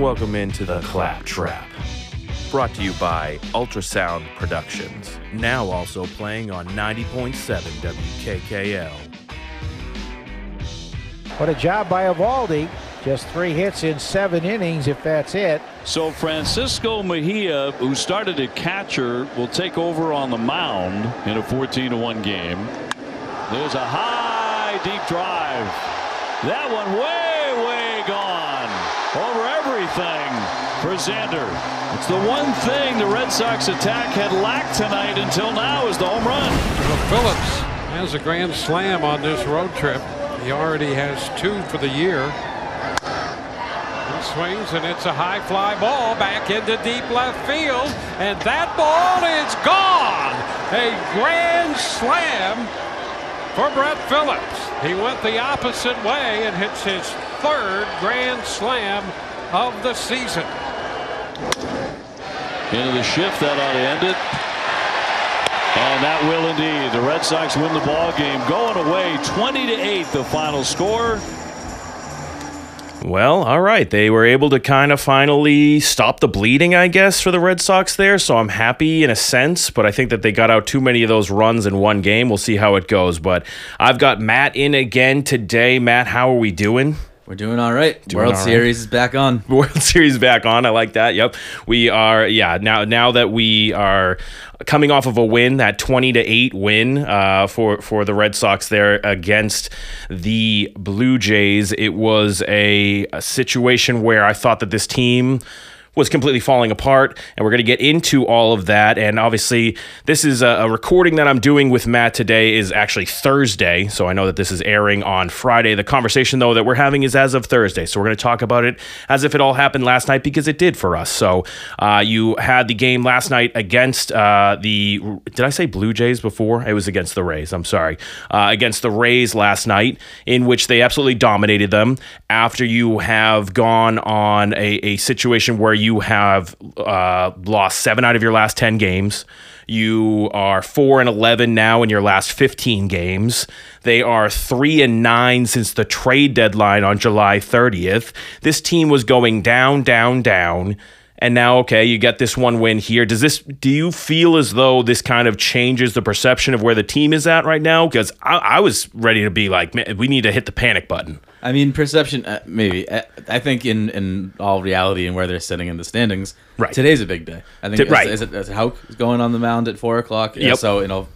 Welcome into the Clap Trap. Brought to you by Ultrasound Productions. Now also playing on 90.7 WKKL. What a job by Eovaldi. Just three hits in seven innings, if that's it. So Francisco Mejia, who started at catcher, will take over on the mound in a 14 to 1 game. There's a high, deep drive. That one way, way gone. Over everything for Xander. It's the one thing the Red Sox attack had lacked tonight until now is the home run. Phillips has a grand slam on this road trip. He already has two for the year. He swings and it's a high fly ball back into deep left field. And that ball is gone. A grand slam for Brett Phillips. He went the opposite way and hits his third grand slam of the season. Into the shift that ought to end it. And that will indeed. The Red Sox win the ball game going away 20 to 8 the final score. Well, all right. They were able to kind of finally stop the bleeding, I guess, for the Red Sox there. So I'm happy in a sense, but I think that they got out too many of those runs in one game. We'll see how it goes. But I've got Matt in again today. Matt, how are we doing? We're doing all right. Doing World all right. Series is back on. World Series back on. I like that. Yep. We are yeah, now now that we are coming off of a win, that 20 to 8 win uh, for for the Red Sox there against the Blue Jays. It was a, a situation where I thought that this team was completely falling apart, and we're going to get into all of that. And obviously, this is a, recording that I'm doing with Matt today is actually Thursday, so I know that this is airing on Friday. The conversation though that we're having is as of Thursday, so we're going to talk about it as if it all happened last night because it did for us. So uh, you had the game last night against uh, the did I say Blue Jays before? It was against the Rays. I'm sorry, uh, against the Rays last night, in which they absolutely dominated them. After you have gone on a, a situation where you have uh, lost seven out of your last 10 games. You are 4 and 11 now in your last 15 games. They are 3 and 9 since the trade deadline on July 30th. This team was going down, down, down. And now, okay, you get this one win here. Does this? Do you feel as though this kind of changes the perception of where the team is at right now? Because I, I was ready to be like, man, we need to hit the panic button. I mean, perception, uh, maybe. Uh, I think in, in all reality and where they're sitting in the standings, Right. today's a big day. I think T- as, right. as, as Houck is going on the mound at 4 o'clock. Yep. So, you know,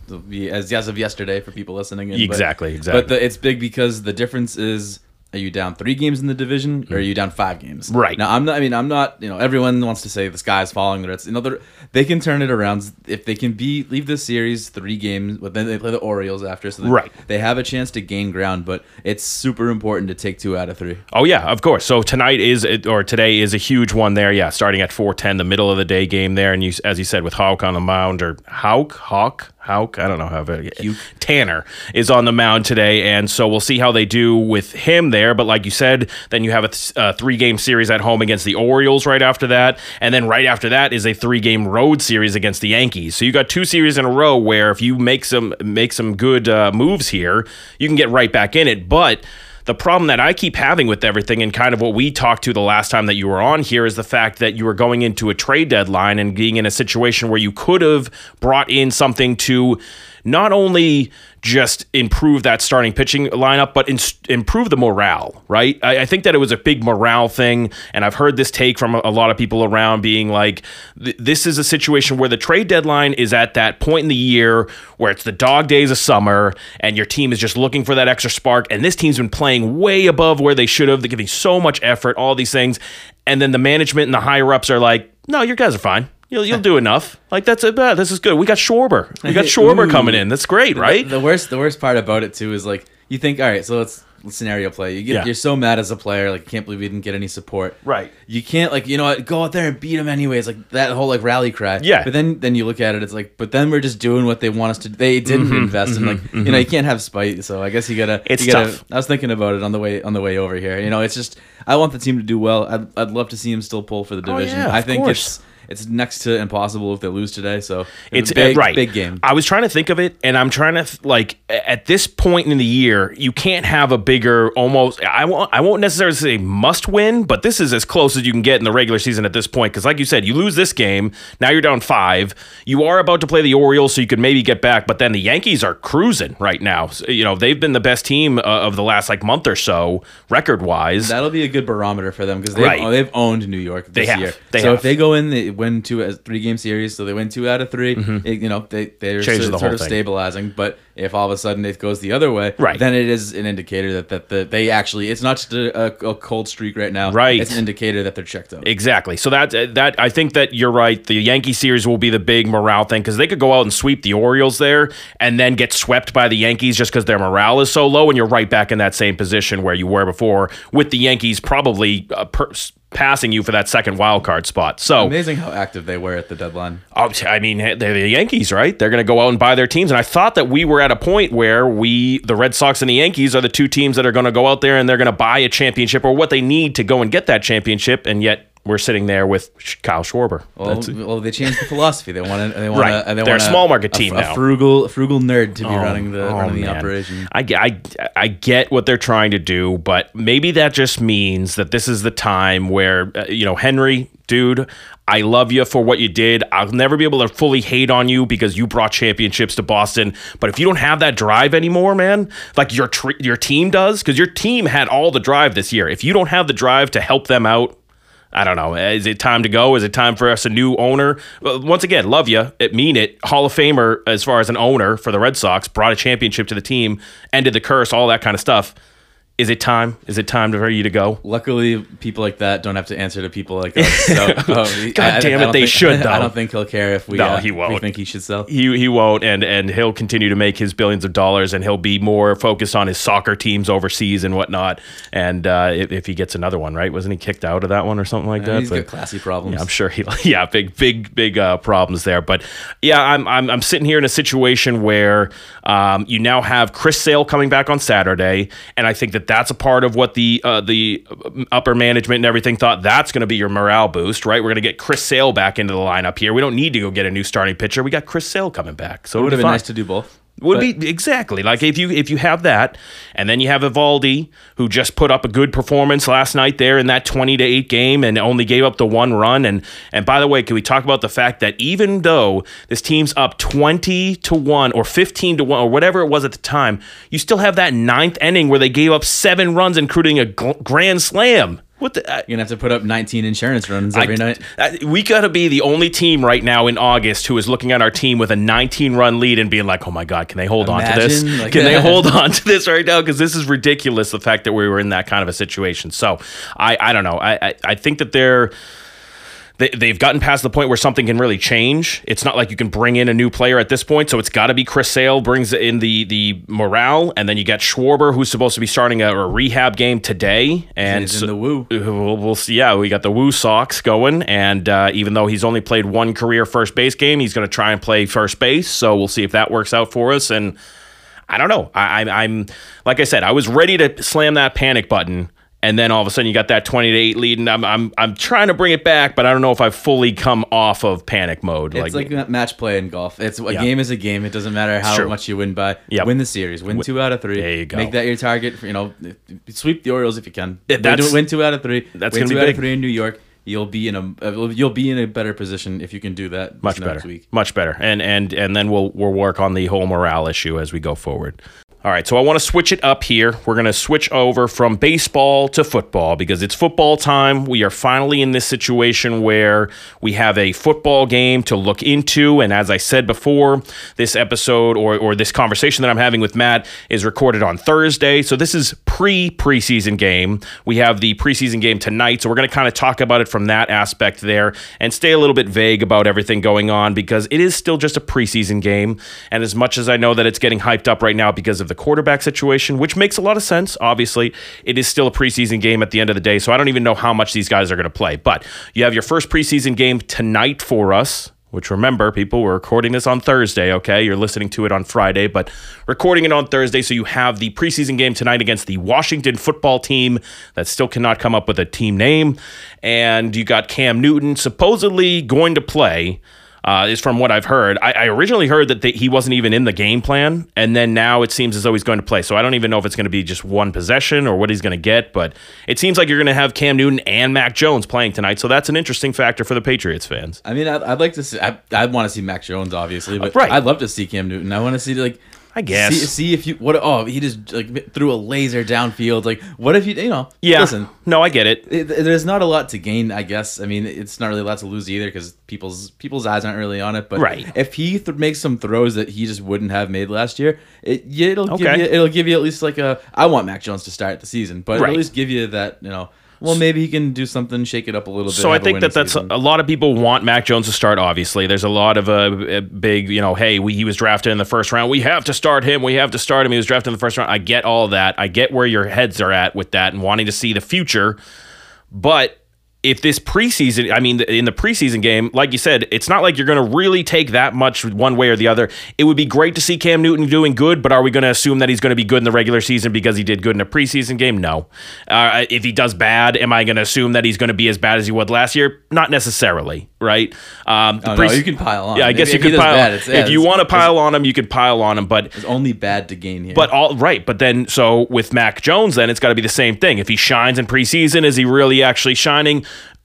as, as of yesterday for people listening. In, Exactly, But, exactly. But the, it's big because the difference is are you down three games in the division or are you down five games? Mm. Right. Now, I'm not, I mean, I'm not, you know, everyone wants to say the sky's falling. The Reds, you know, they can turn it around if they can be, leave this series three games, but then they play the Orioles after. So they, Right. they have a chance to gain ground, but it's super important to take two out of three. Oh yeah, of course. So tonight is or today is a huge one there. Yeah, starting at 4:10, the middle of the day game there, and you, as you said, with Hawk on the mound or Hawk, Hawk, Hawk. I don't know how to. Tanner is on the mound today, and so we'll see how they do with him there. But like you said, then you have a, th- a three-game series at home against the Orioles right after that, and then right after that is a three-game road series against the Yankees. So you got two series in a row where if you make some make some good uh, moves here, you can get right back in it. But the problem that I keep having with everything and kind of what we talked to the last time that you were on here is the fact that you were going into a trade deadline and being in a situation where you could have brought in something to not only just improve that starting pitching lineup, but in, improve the morale, right? I, I think that it was a big morale thing. And I've heard this take from a, a lot of people around being like, th- this is a situation where the trade deadline is at that point in the year where it's the dog days of summer and your team is just looking for that extra spark. And this team's been playing way above where they should have. They're giving so much effort, all these things. And then the management and the higher ups are like, no, your guys are fine. You'll, you'll do enough. Like that's it. This is good. We got Schwarber. We got Schwarber Ooh. coming in. That's great, right? The, the worst, the worst part about it too is like you think, all right, so let's, let's scenario play. You get, Yeah. you're so mad as a player, like can't believe we didn't get any support. Right. You can't like you know what, go out there and beat them anyways. Like that whole like rally cry. Yeah. But then then you look at it, it's like, but then we're just doing what they want us to. They didn't mm-hmm. invest in mm-hmm. like you mm-hmm. know you can't have spite. So I guess you gotta. Mm-hmm, It's you gotta, tough. I was thinking about it on the way on the way over here. You know, it's just I want the team to do well. I'd, I'd love to see him still pull for the Oh, division. yeah, I think course. it's it's next to impossible if they lose today. So It's a big, right. big game. I was trying to think of it, and I'm trying to like at this point in the year, you can't have a bigger almost. I won't. I won't necessarily say must win, but this is as close as you can get in the regular season at this point. Because, like you said, you lose this game, now you're down five. You are about to play the Orioles, so you could maybe get back. But then the Yankees are cruising right now. So, you know they've been the best team uh, of the last like month or so, record wise. That'll be a good barometer for them because they've, Right. they've owned New York this have. year. They so have. if they go in, they win two as three game series. So they win two out of 3 it- you know, they they're Mm-hmm. Changes sort, the sort of thing. stabilizing. But if all of a sudden it goes the other way, Right. then it is an indicator that that the, they actually it's not just a, a, a cold streak right now. Right. it's an indicator that they're checked out. Exactly. So that that I think that you're right. The Yankee series will be the big morale thing because they could go out and sweep the Orioles there and then get swept by the Yankees just because their morale is so low, and you're right back in that same position where you were before, with the Yankees probably uh, per- passing you for that second wild card spot. So Amazing how active they were at the deadline. Oh, I mean, they're the Yankees, right? They're going to go out and buy their teams. And I thought that we were at a point where we, the Red Sox and the Yankees, are the two teams that are going to go out there and they're going to buy a championship or what they need to go and get that championship. And yet we're sitting there with Kyle Schwarber. Well, That's- well, they changed the philosophy. They want to. They want Right. to. They They're a small market team a, now. A frugal, frugal nerd to be Oh, running the oh, running the man. operation. I, I, I get what they're trying to do, but maybe that just means that this is the time where, uh, you know, Henry, dude, I love you for what you did. I'll never be able to fully hate on you because you brought championships to Boston. But if you don't have that drive anymore, man, like your tr- your team does, because your team had all the drive this year. If you don't have the drive to help them out, I don't know. Is it time to go? Is it time for us a new owner? Once again, love you. It mean it. Hall of Famer as far as an owner for the Red Sox, brought a championship to the team, ended the curse, all that kind of stuff. Is it time? Is it time for you to go? Luckily, people like that don't have to answer to people like us. So, oh, God damn it, they think- should, though. I don't think he'll care if we. No, uh, he won't. We think he should sell. He he won't, and and he'll continue to make his billions of dollars, and he'll be more focused on his soccer teams overseas and whatnot. And uh, if, if he gets another one, right? Wasn't he kicked out of that one or something like that? He's But- got classy problems. Yeah, I'm sure he. Yeah, big, big, big uh, problems there. But yeah, I'm, I'm, I'm sitting here in a situation where um, you now have Chris Sale coming back on Saturday, and I think that that's a part of what the uh, the upper management and everything thought that's going to be your morale boost, right? We're going to get Chris Sale back into the lineup here. We don't need to go get a new starting pitcher. We got Chris Sale coming back, so It would have been nice to do both. Would But- be exactly like if you if you have that, and then you have Eovaldi who just put up a good performance last night there in that twenty to eight game and only gave up the one run. And and by the way, can we talk about the fact that even though this team's up twenty to one or fifteen to one or whatever it was at the time, you still have that ninth inning where they gave up seven runs, including a gl- grand slam. What the? I, You're gonna have to put up 19 insurance runs every I- night. I- we got to be the only team right now in August who is looking at our team with a 19 run lead and being like, "Oh my God, can they hold on to this? Like can they hold on to this right now? Because this is ridiculous. The fact that we were in that kind of a situation. So, I I don't know. I I, I think that they're. They, they've gotten past the point where something can really change. It's not like you can bring in a new player at this point, so it's got to be Chris Sale brings in the the morale, and then you get Schwarber, who's supposed to be starting a, a rehab game today, and He's so- in the woo. We'll, we'll see. Yeah, we got the Woo Sox going, and uh, even though he's only played one career first base game, he's going to try and play first base. So we'll see if that works out for us. And I don't know. I, I'm like I said, I was ready to slam that panic button, and then all of a sudden you got that twenty to eight lead, and I'm, I'm, I'm trying to bring it back, but I don't know if I've fully come off of panic mode. It's like, that match play in golf. It's a Yeah. game is a game. It doesn't matter how much you win by. Yep. Win the series. Win two out of three. There you go. Make that your target. You know, sweep the Orioles if you can. Win- that's- win two out of three. that's win gonna two be out big. of three in New York. You'll be in a you'll be in a better position if you can do that. much next better, Week. much better, and and and then we'll we'll work on the whole morale issue as we go forward. All right, so I want to switch it up here. We're going to switch over from baseball to football because it's football time. We are finally in this situation where we have a football game to look into. And as I said before, this episode or, or this conversation that I'm having with Matt is recorded on Thursday. So this is pre preseason game. We have the preseason game tonight. So we're going to kind of talk about it from that aspect there and stay a little bit vague about everything going on because it is still just a preseason game. And as much as I know that it's getting hyped up right now because of the quarterback situation, which makes a lot of sense, obviously, it is still a preseason game at the end of the day. So I don't even know how much these guys are going to play. But you have your first preseason game tonight for us which remember, people, we're recording this on Thursday, okay? You're listening to it on Friday, but recording it on Thursday. So you have the preseason game tonight against the Washington football team that still cannot come up with a team name. And you got Cam Newton supposedly going to play uh, is from what I've heard. I, I originally heard that the, he wasn't even in the game plan, and then now it seems as though he's going to play. So I don't even know if it's going to be just one possession or what he's going to get, but it seems like you're going to have Cam Newton and Mac Jones playing tonight. So that's an interesting factor for the Patriots fans. I mean, I'd, I'd like to see. I, I'd want to see Mac Jones, obviously, but Right. I'd love to see Cam Newton. I want to see like. I guess. see, see if you what oh he just like threw a laser downfield like what if you you know Yeah. listen No, I get it. it, there's not a lot to gain I guess I mean it's not really a lot to lose either because people's people's eyes aren't really on it but Right. if he th- makes some throws that he just wouldn't have made last year it it'll give you it'll give you at least like a I want Mac Jones to start the season but it'll Right. at least give you that you know well maybe he can do something shake it up a little bit So I think that that's season. a lot of people want Mac Jones to start. Obviously, there's a lot of uh, a big, you know, hey, we, he was drafted in the first round. We have to start him. We have to start him. He was drafted in the first round. I get all that. I get where your heads are at with that and wanting to see the future. But if this preseason, I mean, in the preseason game, like you said, it's not like you're going to really take that much one way or the other. It would be great to see Cam Newton doing good, but are we going to assume that he's going to be good in the regular season because he did good in a preseason game? No. Uh, if he does bad, am I going to assume that he's going to be as bad as he was last year? Not necessarily, right? Um, Oh, no, you can pile on. Yeah, I guess if you he can pile. bad, it's- yeah, if you want to pile on him, you can pile on him, but it's only bad to gain here but all right, but then so with Mac Jones, then it's got to be the same thing. If he shines in preseason, is he really actually shining?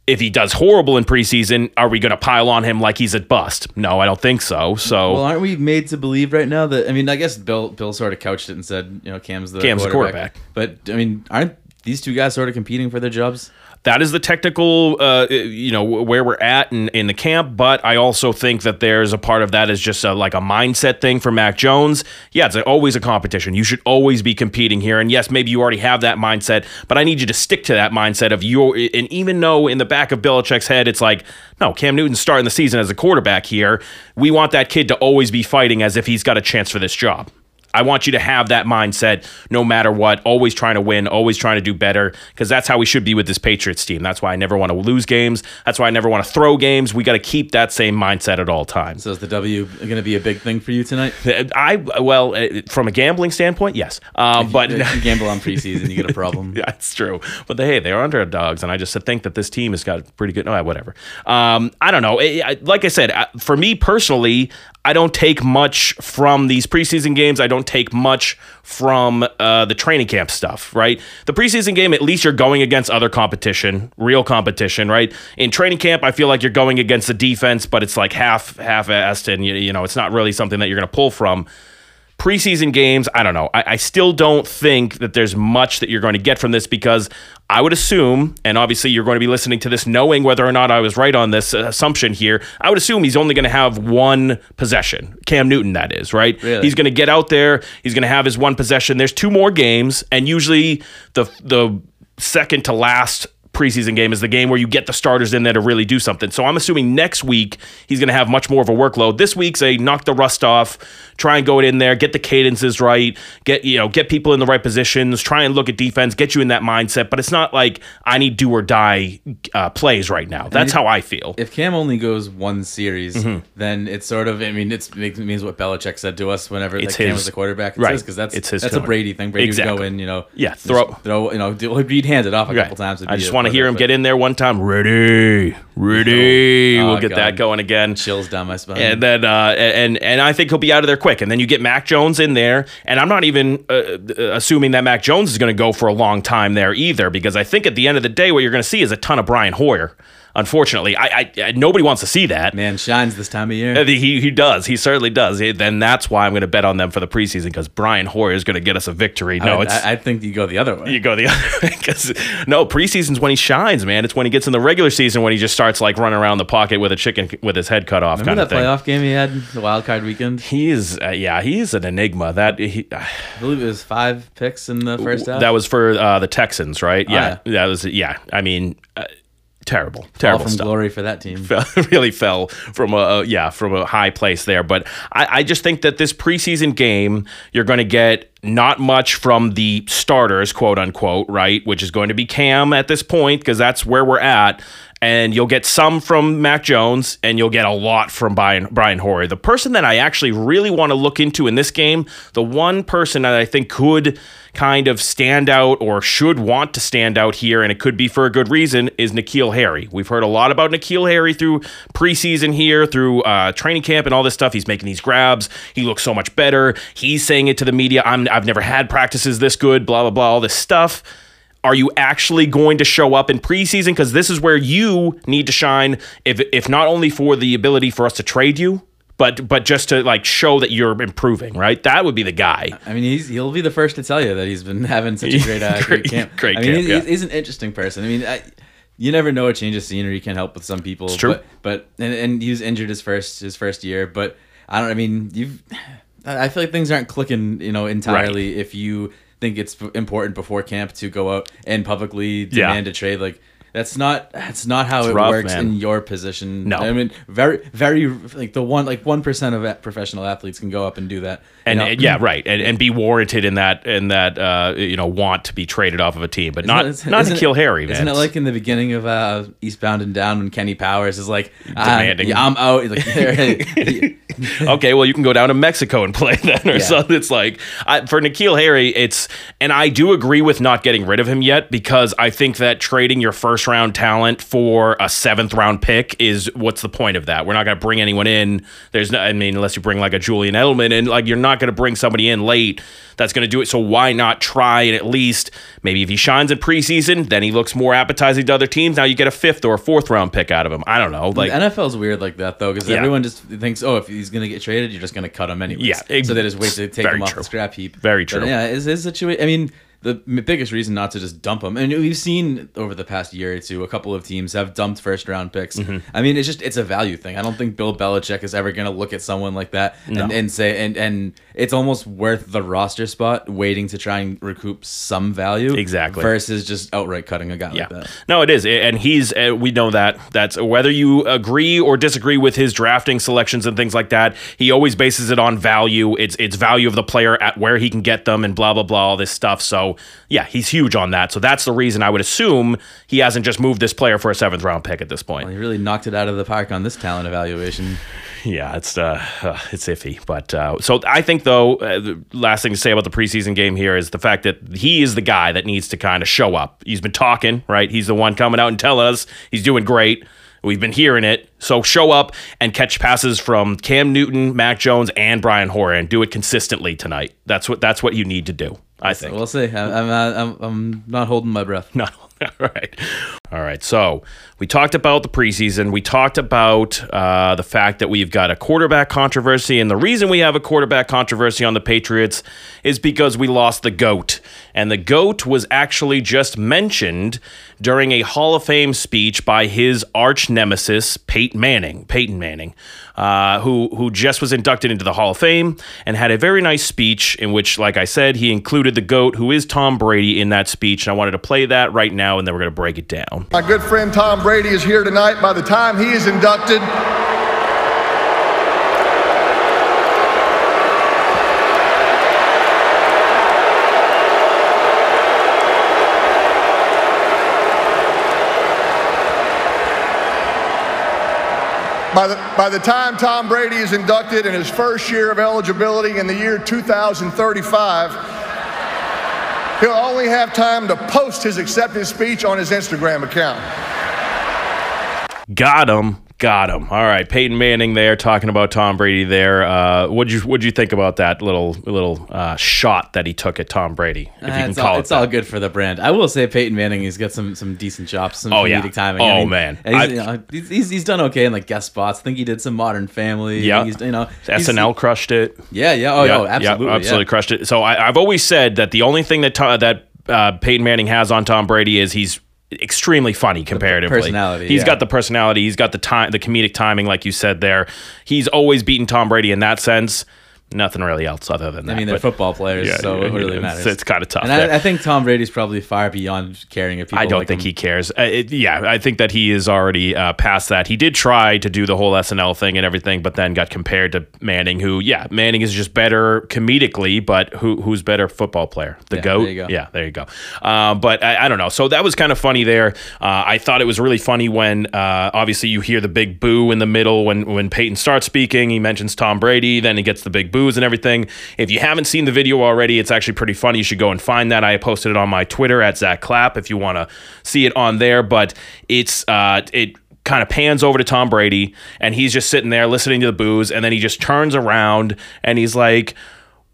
If he does horrible in preseason, are we going to pile on him like he's a bust? No, I don't think so. So Well, aren't we made to believe right now that I mean, I guess Bill Bill sort of couched it and said, you know, Cam's the Cam's the quarterback. But I mean, aren't these two guys sort of competing for their jobs? That is the technical, uh, you know, where we're at in, in the camp. But I also think that there's a part of that is just a, like a mindset thing for Mac Jones. Yeah, it's always a competition. You should always be competing here. And yes, maybe you already have that mindset, but I need you to stick to that mindset of your. And even though in the back of Belichick's head, it's like, no, Cam Newton's starting the season as a quarterback here. We want that kid to always be fighting as if he's got a chance for this job. I want you to have that mindset no matter what, always trying to win, always trying to do better, because that's how we should be with this Patriots team. That's why I never want to lose games. That's why I never want to throw games. We got to keep that same mindset at all times. So is the W going to be a big thing for you tonight? I, well, uh, from a gambling standpoint, yes. Um, but. If you gamble on preseason, you get a problem. Yeah, it's true. But they, hey, they're underdogs, and I just think that this team has got pretty good. No, whatever. Um, I don't know. I- I- Like I said, for me personally, I don't take much from these preseason games. I don't take much from uh, the training camp stuff. Right, the preseason game, at least you're going against other competition, real competition. Right, in training camp, I feel like you're going against the defense, but it's like half half-assed, and you, you know, it's not really something that you're going to pull from preseason games, I don't know. I, I still don't think that there's much that you're going to get from this because I would assume, and obviously you're going to be listening to this knowing whether or not I was right on this uh, assumption here. I would assume he's only going to have one possession. Cam Newton, that is, right? Really? He's going to get out there. He's going to have his one possession. There's two more games, and usually the the second to last preseason game is the game where you get the starters in there to really do something. So I'm assuming next week he's going to have much more of a workload. This week's a knock the rust off, try and go in there, get the cadences right, get you know get people in the right positions, try and look at defense, get you in that mindset. But it's not like I need do or die uh, plays right now. That's how I feel. If Cam only goes one series, Mm-hmm. then it's sort of. I mean, it's it means what Belichick said to us whenever It's like, Cam was the quarterback. It right. because that's It's his that's a. Brady thing. Brady would go in, you know, Yeah, throw- throw, you know, do, he'd hand it off a Right. couple times. I just want to hear him get in there one time. Ready, ready. Oh, we'll get that going again. Chills down my spine. and then uh, and and I think he'll be out of there quick. And then you get Mac Jones in there, and I'm not even uh, uh, assuming that Mac Jones is going to go for a long time there either, because I think at the end of the day, what you're going to see is a ton of Brian Hoyer. Unfortunately, I, I, nobody wants to see that. Man shines this time of year. Uh, He, he does. He certainly does. He- Then that's why I'm going to bet on them for the preseason because Brian Hoyer is going to get us a victory. No, I, it's I, I think you go the other way. you go the other way because no preseason's when he shines, man. It's when he gets in the regular season when he just starts like running around the pocket with a chicken with his head cut off, Remember kind that of thing. playoff game he had, the wild card weekend? He is, uh, yeah, he's an enigma. That he, I believe it was five picks in the first half. that was for uh, the Texans, right? Yeah, yeah. that was yeah. I mean, uh, terrible, terrible from stuff. glory for that team. really fell from a a- yeah from a high place there. But I, I just think that this preseason game, you're going to get not much from the starters, quote unquote, right? Which is going to be Cam at this point because that's where we're at. And you'll get some from Mac Jones, and you'll get a lot from Brian Brian Hoyer. The person that I actually really want to look into in this game, the one person that I think could kind of stand out or should want to stand out here, and it could be for a good reason, is N'Keal Harry. We've heard a lot about N'Keal Harry through preseason here, through uh, training camp, and all this stuff. He's making these grabs. He looks so much better. He's saying it to the media. I'm, I've never had practices this good. Blah blah blah. All this stuff. Are you actually going to show up in preseason? Because this is where you need to shine. If if not only for the ability for us to trade you, but but just to like show that you're improving, right? That would be the guy. I mean, he's he'll be the first to tell you that he's been having such a great, uh, great, camp. great I mean, camp, he's, yeah. he's an interesting person. I mean, I, you never know a change of scenery can help with some people. It's true. But, but and, and he was injured his first his first year. But I don't. I mean, you've. I I feel like things aren't clicking, you know, entirely if you think it's important before camp to go out and publicly Yeah. demand a trade. Like that's not that's not how it rough, works man. in your position. No. I mean, very very like the one like one percent of professional athletes can go up and do that. And and yeah, right, and, and be warranted in that in that uh, you know want to be traded off of a team, but not it- not N'Keal it- Harry, man. Isn't it like in the beginning of uh, Eastbound and Down when Kenny Powers is like, uh, Demanding. I'm out. Like, okay, well, you can go down to Mexico and play then, or Yeah. something. It's like I, for N'Keal Harry, it's and I do agree with not getting rid of him yet because I think that trading your first round talent for a seventh round pick is what's the point of that? We're not going to bring anyone in. There's no, I mean, unless you bring like a Julian Edelman, and like you're not going to bring somebody in late that's going to do it. So why not try and at least maybe if he shines in preseason, then he looks more appetizing to other teams. Now you get a fifth or a fourth round pick out of him. I don't know, like. the NFL's weird like that though, because Yeah. everyone just thinks, oh, if he's gonna get traded, you're just gonna cut him anyway. Yeah, ex- so they just wait to take him off true. the scrap heap. Very But, true. yeah, is his situation? I mean. The biggest reason not to just dump them, and we've seen over the past year or two, a couple of teams have dumped first round picks. Mm-hmm. I mean, it's just it's a value thing. I don't think Bill Belichick is ever going to look at someone like that and, and say, and and it's almost worth the roster spot waiting to try and recoup some value, Exactly. versus just outright cutting a guy Yeah, like that. no, it is, and he's. Uh, we know that. That's whether you agree or disagree with his drafting selections and things like that. He always bases it on value. It's it's value of the player at where he can get them and blah blah blah all this stuff. So yeah, he's huge on that. So that's the reason I would assume he hasn't just moved this player for a seventh round pick at this point. He really knocked it out of the park on this talent evaluation. Yeah, it's uh, uh, it's iffy, but uh, so I think though, uh, the last thing to say about the preseason game here is the fact that he is the guy that needs to kind of show up. He's been talking, right? He's the one coming out and telling us he's doing great. We've been hearing it, so show up and catch passes from Cam Newton, Mac Jones, and Brian Hoyer, and do it consistently tonight. That's what that's what you need to do. I think. We'll see. I'm, I'm I'm not holding my breath. No. All right. All right. So we talked about the preseason. We talked about uh, the fact that we've got a quarterback controversy. And the reason we have a quarterback controversy on the Patriots is because we lost the GOAT. And the GOAT was actually just mentioned during a Hall of Fame speech by his arch nemesis, Peyton Manning. Peyton Manning, uh, who, who just was inducted into the Hall of Fame and had a very nice speech in which, like I said, he included the GOAT, who is Tom Brady, in that speech. And I wanted to play that right now, and then we're going to break it down. My good friend Tom Brady is here tonight. By the time he is inducted, By the, by the time Tom Brady is inducted in his first year of eligibility in the year 2035, he'll only have time to post his acceptance speech on his Instagram account. Got him. Got him. All right, Peyton Manning there talking about Tom Brady there. Uh, what'd you What'd you think about that little little uh, shot that he took at Tom Brady? If you Uh, can it's call all, it it's that. all good for the brand. I will say Peyton Manning, he's got some some decent chops, some Oh, comedic yeah. timing. Oh, I mean, man. he's, you know, he's, he's, he's done okay in like guest spots. I think he did some Modern Family. Yeah. he's, you know, SNL crushed it. Yeah, yeah, oh, yeah, absolutely, yeah, yeah. absolutely crushed it. So I, I've always said that the only thing that to, that uh, Peyton Manning has on Tom Brady is he's extremely funny comparatively. personality, He's yeah. got the personality. He's got the time, the comedic timing, like you said there. He's always beaten Tom Brady in that sense. Nothing really else other than that. I mean, they're But- football players, Yeah, so yeah, it really it's- matters. it's kinda tough And. I, I think Tom Brady's probably far beyond caring if people. I don't like think him. he cares. Uh, it, yeah, I think that he is already uh, past that. He did try to do the whole SNL thing and everything, but then got compared to Manning, who, yeah, Manning is just better comedically, but who who's better football player? The goat. there you go. Yeah, there you go. Uh, but I, I don't know. So that was kind of funny there. Uh, I thought it was really funny when uh, obviously you hear the big boo in the middle when when Peyton starts speaking. He mentions Tom Brady, then he gets the big and everything. If you haven't seen the video already, it's actually pretty funny. You should go and find that. I posted it on my Twitter at Zack Clapp if you want to see it on there. But it's uh, it kind of pans over to Tom Brady and he's just sitting there listening to the boos and then he just turns around and he's like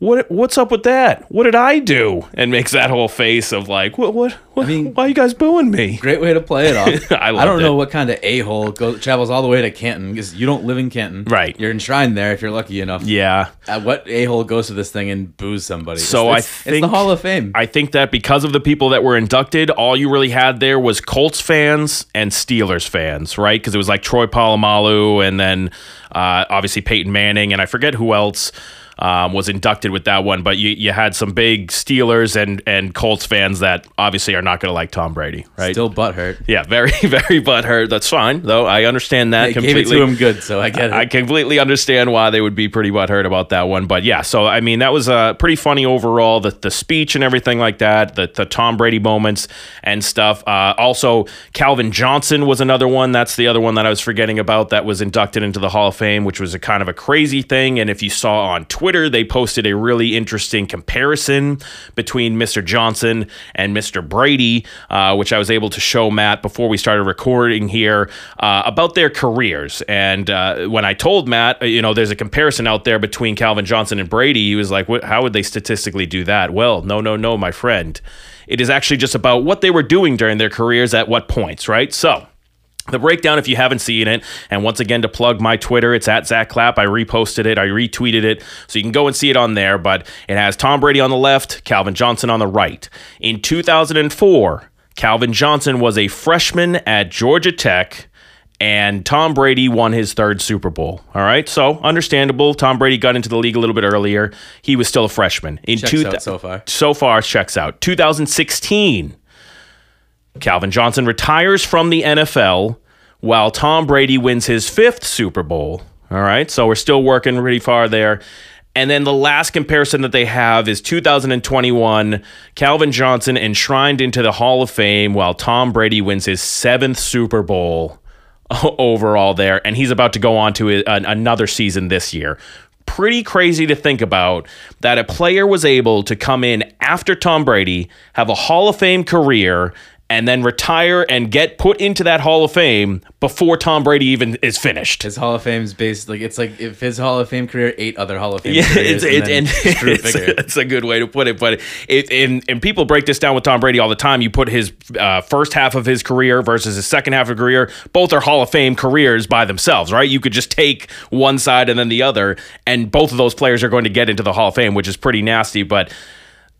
what what's up with that? What did I do? And makes that whole face of like, what what, what mean- why are you guys booing me? Great way to play it off. I I, don't know what kind of a hole goes travels all the way to Canton because you don't live in Canton. Right. You're enshrined there if you're lucky enough. Yeah. Uh, what a hole goes to this thing and boos somebody? So It's- I it's, it's think the Hall of Fame. I think that because of the people that were inducted, all you really had there was Colts fans and Steelers fans, right? Because it was like Troy Polamalu and then uh, obviously Peyton Manning and I forget who else. Um, was inducted with that one, but you, you had some big Steelers and, and Colts fans that obviously are not going to like Tom Brady, right? Still butthurt. yeah, very, very butthurt. That's fine, though. I understand that They gave completely. it to him good, so I get it. I completely understand why they would be pretty butthurt about that one. But yeah, so I mean, that was uh, pretty funny overall. The the speech and everything like that, the, the Tom Brady moments and stuff. Uh, also, Calvin Johnson was another one. That's the other one that I was forgetting about that was inducted into the Hall of Fame, which was a kind of a crazy thing. And if you saw on Twitter, they posted a really interesting comparison between Mr. Johnson and Mr. Brady, uh, which I was able to show Matt before we started recording here uh, about their careers. And uh, when I told Matt, you know, there's a comparison out there between Calvin Johnson and Brady, he was like, how would they statistically do that? Well, no, no, no, my friend. It is actually just about what they were doing during their careers at what points, right? So, the breakdown, if you haven't seen it, and once again to plug my Twitter, it's at Zack Clapp. I reposted it, I retweeted it, so you can go and see it on there. But it has Tom Brady on the left, Calvin Johnson on the right. In 2004, Calvin Johnson was a freshman at Georgia Tech. And Tom Brady won his third Super Bowl. All right, so understandable. Tom Brady got into the league a little bit earlier. He was still a freshman. In Checks two so far. So far, checks out. 2016, Calvin Johnson retires from the NFL while Tom Brady wins his fifth Super Bowl. All right, so we're still working pretty far there. And then the last comparison that they have is 2021, Calvin Johnson enshrined into the Hall of Fame while Tom Brady wins his seventh Super Bowl overall there. And he's about to go on to another season this year. Pretty crazy to think about that a player was able to come in after Tom Brady, have a Hall of Fame career, and then retire and get put into that Hall of Fame before Tom Brady even is finished. His Hall of Fame is based like it's like if his Hall of Fame career eight other Hall of Fame Yeah, careers it's, and, it, then and it's, it's a good way to put it. But it, and, and people break this down with Tom Brady all the time. You put his uh, first half of his career versus his second half of career. Both are Hall of Fame careers by themselves, right? You could just take one side and then the other, and both of those players are going to get into the Hall of Fame, which is pretty nasty. But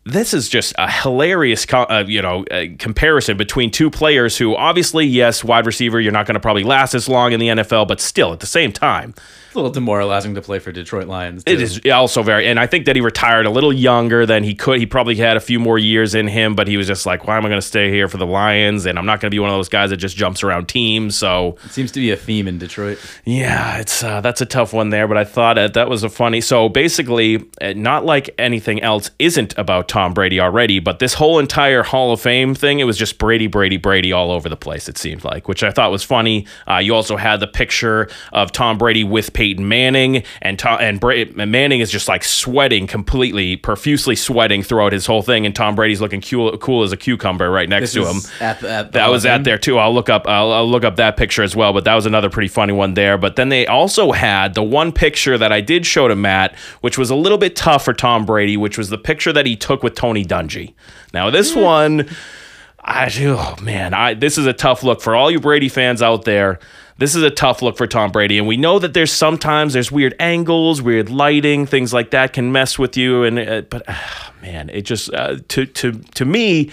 this is just a hilarious, uh, you know, uh, comparison between two players who, obviously, yes, wide receiver, you're not going to probably last as long in the NFL, but still, at the same time, a little demoralizing to play for Detroit Lions. it too. is also very, and I think that he retired a little younger than he could. He probably had a few more years in him, but he was just like, why am I going to stay here for the Lions? And I'm not going to be one of those guys that just jumps around teams. So, It seems to be a theme in Detroit. yeah, it's uh, that's a tough one there, but I thought uh, that was a funny. So basically, uh, not like anything else isn't about Tom Brady already, but this whole entire Hall of Fame thing, it was just Brady, Brady, Brady all over the place. It seemed like, which I thought was funny. Uh, you also had the picture of Tom Brady with Peyton Manning, and Tom, and Bra- Manning is just like sweating completely, profusely sweating throughout his whole thing, and Tom Brady's looking cool, cool as a cucumber right next This to him at the, at the that was at there too. I'll look up. I'll, I'll look up that picture as well. But that was another pretty funny one there. But then they also had the one picture that I did show to Matt, which was a little bit tough for Tom Brady, which was the picture that he took with Tony Dungy. Now this mm. one, I oh man, I this is a tough look for all you Brady fans out there. This is a tough look for Tom Brady, and we know that there's sometimes there's weird angles, weird lighting, things like that can mess with you. And uh, but ah, man, it just uh, to to to me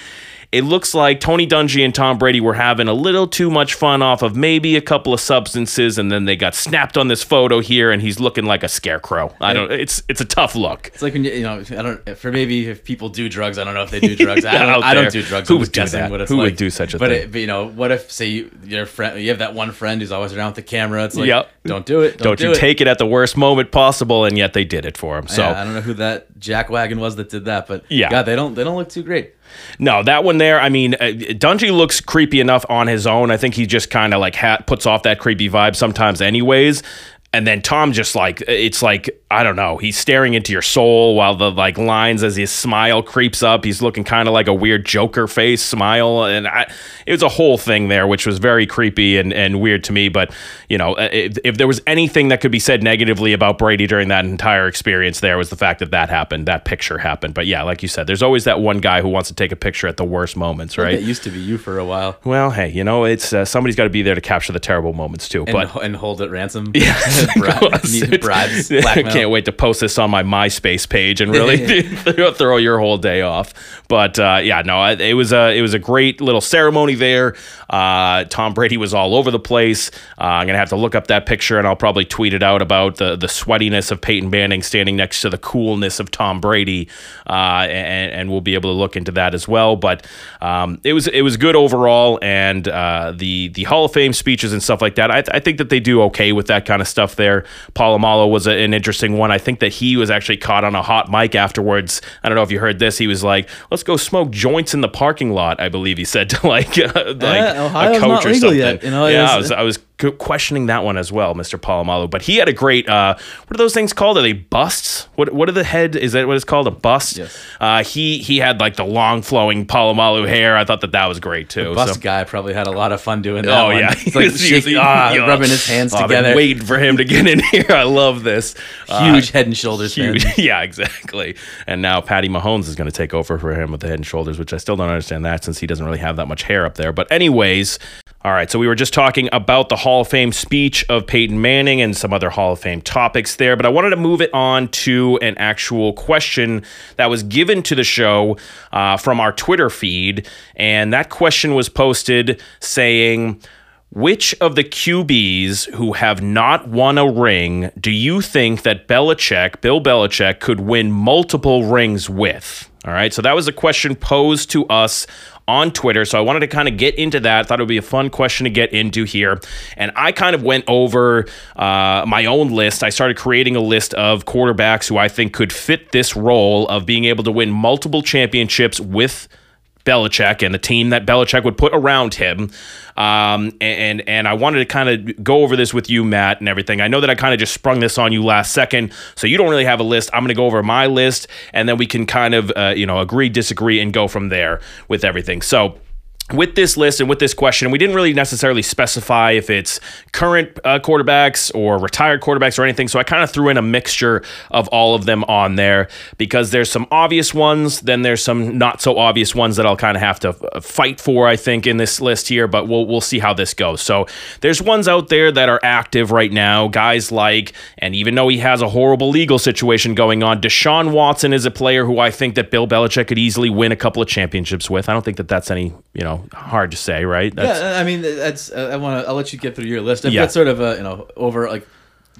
it looks like Tony Dungy and Tom Brady were having a little too much fun off of maybe a couple of substances, and then they got snapped on this photo here, and he's looking like a scarecrow. I don't. It's it's a tough look. It's like when you, you know, I don't. For maybe if people do drugs, I don't know if they do drugs. I don't. I don't do drugs. Who I'm would do that? Who would do such a but thing? It, but you know, what if say you, your friend, you have that one friend who's always around with the camera. It's like, Yep. don't do it. Don't, Don't do you it. take it at the worst moment possible, and yet they did it for him. So Yeah, I don't know who that jackwagon was that did that, but Yeah. God, they don't. They don't look too great. No, that one there. I mean, uh, Dungy looks creepy enough on his own. I think he just kind of like ha- puts off that creepy vibe sometimes, anyways. And then Tom just like it's like I don't know. He's staring into your soul while the like lines as his smile creeps up. He's looking kind of like a weird Joker face smile, and I, it was a whole thing there, which was very creepy and, and weird to me. But you know, if, if there was anything that could be said negatively about Brady during that entire experience, there was the fact that that happened, that picture happened. But yeah, like you said, there's always that one guy who wants to take a picture at the worst moments, right? It used to be you for a while, Well, hey, you know, it's uh, somebody's got to be there to capture the terrible moments too. and, but and hold it ransom. Yeah, Bri- bribes. Blackmail. Can't wait to post this on my MySpace page and really throw- your whole day off. But uh, yeah, no, it was a it was a great little ceremony there. Uh, Tom Brady was all over the place. Uh, I'm gonna have to look up that picture and I'll probably tweet it out about the the sweatiness of Peyton Manning standing next to the coolness of Tom Brady, uh, and, and we'll be able to look into that as well. But um, it was it was good overall, and uh, the the Hall of Fame speeches and stuff like that. I, I think that they do okay with that kind of stuff there. Polamalu was a, an interesting one. I think that he was actually caught on a hot mic afterwards. I don't know if you heard this. He was like, "Let's go smoke joints in the parking lot." I believe he said to like uh, like Ohio's a coach not or legal something. yet, you know, yeah, I was- was I was questioning that one as well, Mr. Polamalu. But he had a great. Uh, what are those things called? Are they busts? What What are the head? Is that what it's called? A bust? Yes. Uh, he he had like the long flowing Polamalu hair. I thought that that was great too. Bust so- guy probably had a lot of fun doing that. Oh one. yeah, he's like shaking, ah, Yeah. rubbing his hands Oh, together. waiting for him to get in here. I love this. Uh, Huge head and shoulders. huge. yeah, exactly. And now Patty Mahomes is going to take over for him with the head and shoulders, which I still don't understand that since he doesn't really have that much hair up there. But anyways, all right. So we were just talking about the Hall of Fame speech of Peyton Manning and some other Hall of Fame topics there, but I wanted to move it on to an actual question that was given to the show uh, from our Twitter feed, and that question was posted saying. Which of the QBs who have not won a ring do you think that Belichick, Bill Belichick, could win multiple rings with? All right, so that was a question posed to us on Twitter. So I wanted to kind of get into that. I thought it would be a fun question to get into here. And I kind of went over uh, my own list. I started creating a list of quarterbacks who I think could fit this role of being able to win multiple championships with Belichick and the team that Belichick would put around him. Um, and and I wanted to kind of go over this with you, Matt, and everything. I know that I kind of just sprung this on you last second, so you don't really have a list. I'm going to go over my list, and then we can kind of uh, you know agree, disagree, and go from there with everything. So with this list and with this question, we didn't really necessarily specify if it's current uh, quarterbacks or retired quarterbacks or anything. So I kind of threw in a mixture of all of them on there because there's some obvious ones, then there's some not so obvious ones that I'll kind of have to uh, fight for, I think, in this list here. But we'll we'll see how this goes. So there's ones out there that are active right now, guys like, and even though he has a horrible legal situation going on, Deshaun Watson is a player who I think that Bill Belichick could easily win a couple of championships with. I don't think that that's any you know hard to say, right? That's, Yeah, I mean that's. Uh, I want to. I'll let you get through your list. I've Yeah. got sort of a you know over like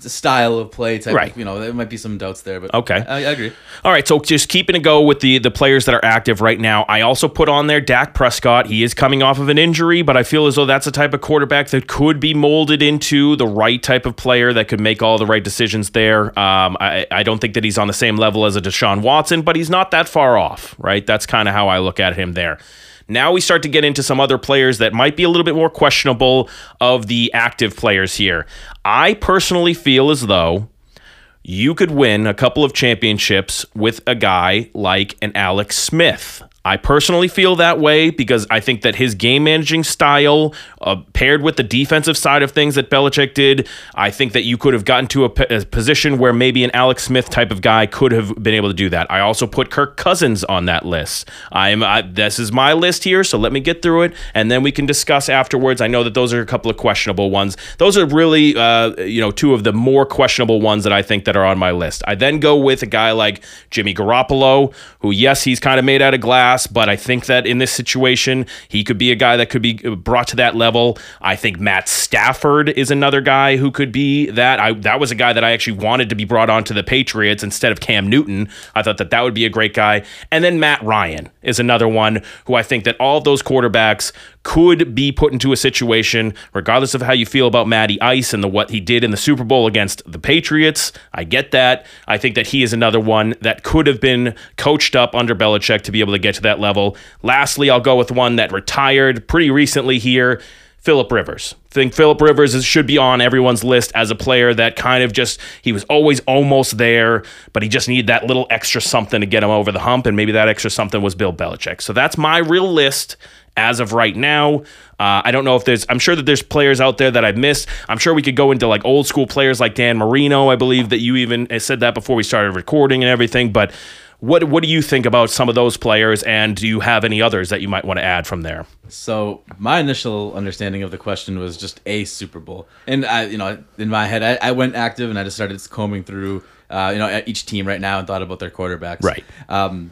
the style of play type. Right. Of, you know, there might be some doubts there, but Okay. I, I agree. All right, so just keeping to go with the the players that are active right now. I also put on there Dak Prescott. He is coming off of an injury, but I feel as though that's a type of quarterback that could be molded into the right type of player that could make all the right decisions there. Um, I, I don't think that he's on the same level as a Deshaun Watson, but he's not that far off, right? That's kind of how I look at him there. Now we start to get into some other players that might be a little bit more questionable of the active players here. I personally feel as though you could win a couple of championships with a guy like an Alex Smith. I personally feel that way because I think that his game managing style, uh, paired with the defensive side of things that Belichick did, I think that you could have gotten to a, p- a position where maybe an Alex Smith type of guy could have been able to do that. I also put Kirk Cousins on that list. I'm I, this is my list here, so let me get through it, and then we can discuss afterwards. I know that those are a couple of questionable ones. Those are really, uh, you know, two of the more questionable ones that I think that are on my list. I then go with a guy like Jimmy Garoppolo, who yes, he's kind of made out of glass. Class, but I think that in this situation, he could be a guy that could be brought to that level. I think Matt Stafford is another guy who could be that. I that was a guy that I actually wanted to be brought on to the Patriots instead of Cam Newton. I thought that that would be a great guy. And then Matt Ryan is another one who I think that all of those quarterbacks could be put into a situation, regardless of how you feel about Matty Ice and the what he did in the Super Bowl against the Patriots. I get that. I think that he is another one that could have been coached up under Belichick to be able to get to that level. Lastly, I'll go with one that retired pretty recently here. Philip Rivers. Think Philip Rivers is, should be on everyone's list as a player that kind of just he was always almost there, but he just needed that little extra something to get him over the hump, and maybe that extra something was Bill Belichick. So that's my real list as of right now. Uh, I don't know if there's, I'm sure that there's players out there that I've missed. I'm sure we could go into like old school players like Dan Marino. I believe that you even said that before we started recording and everything. But what, what do you think about some of those players? And do you have any others that you might want to add from there? So my initial understanding of the question was just a Super Bowl, and I, you know, in my head, I, I went active and I just started combing through, uh, you know, each team right now and thought about their quarterbacks. Right. Um,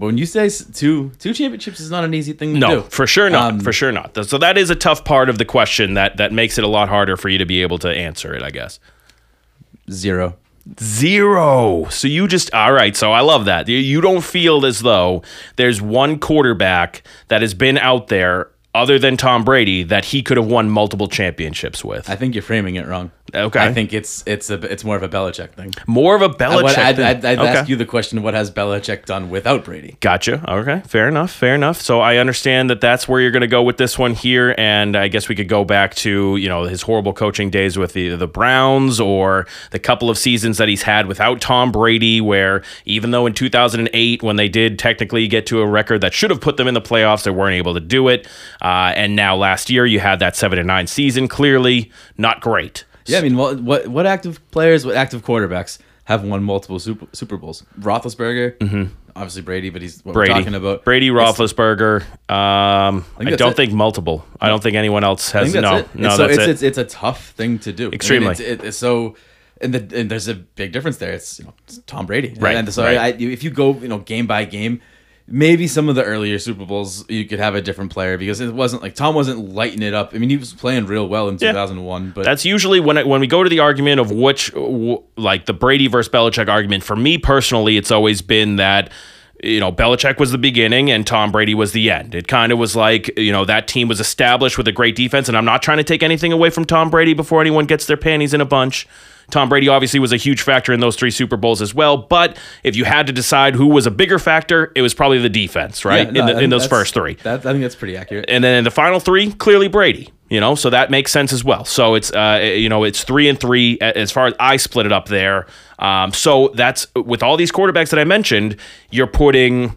but when you say two two championships is not an easy thing to No, do. for sure not. Um, for sure not. So that is a tough part of the question that that makes it a lot harder for you to be able to answer it, I guess. Zero. Zero. So you just all right. So I love that. You don't feel as though there's one quarterback that has been out there other than Tom Brady that he could have won multiple championships with. I think you're framing it wrong. Okay. I think it's it's a it's more of a Belichick thing. More of a Belichick. What- I'd, thing. I'd, I'd Okay. ask you the question: What has Belichick done without Brady? Gotcha. Okay. Fair enough. Fair enough. So I understand that that's where you're going to go with this one here, and I guess we could go back to you know his horrible coaching days with the the Browns, or the couple of seasons that he's had without Tom Brady, where even though in 2008 when they did technically get to a record that should have put them in the playoffs, they weren't able to do it, uh, and now last year you had that seven and nine season. Clearly not great. Yeah, I mean, what what what active players, what active quarterbacks have won multiple Super, Super Bowls? Roethlisberger, obviously Brady, but he's what Mm-hmm. Brady, we're talking about. Brady, Roethlisberger. Um, I, that's don't it. think multiple. I don't think anyone else I has. No, it. no, And so that's it's, it. It's, it's a tough thing to do. I mean, Extremely. it's, it- it's so, and, the, and there's a big difference there. It's, you know, it's Tom Brady. Right, And so right. I, if you go, you know, game by game, maybe some of the earlier Super Bowls you could have a different player because it wasn't like Tom wasn't lighting it up. I mean, he was playing real well in Yeah. 2001, but That's usually when it, when we go to the argument of which, like the Brady versus Belichick argument. For me personally, it's always been that you know Belichick was the beginning and Tom Brady was the end. It kind of was like you know that team was established with a great defense, and I'm not trying to take anything away from Tom Brady before anyone gets their panties in a bunch. Tom Brady obviously was a huge factor in those three Super Bowls as well. But if you had to decide who was a bigger factor, it was probably the defense, right? Yeah, no, in, the, in those first three. That, I think that's pretty accurate. And then in the final three, clearly Brady. You know, so that makes sense as well. So it's uh, you know, it's three and three as far as I split it up there. Um, so that's with all these quarterbacks that I mentioned, you're putting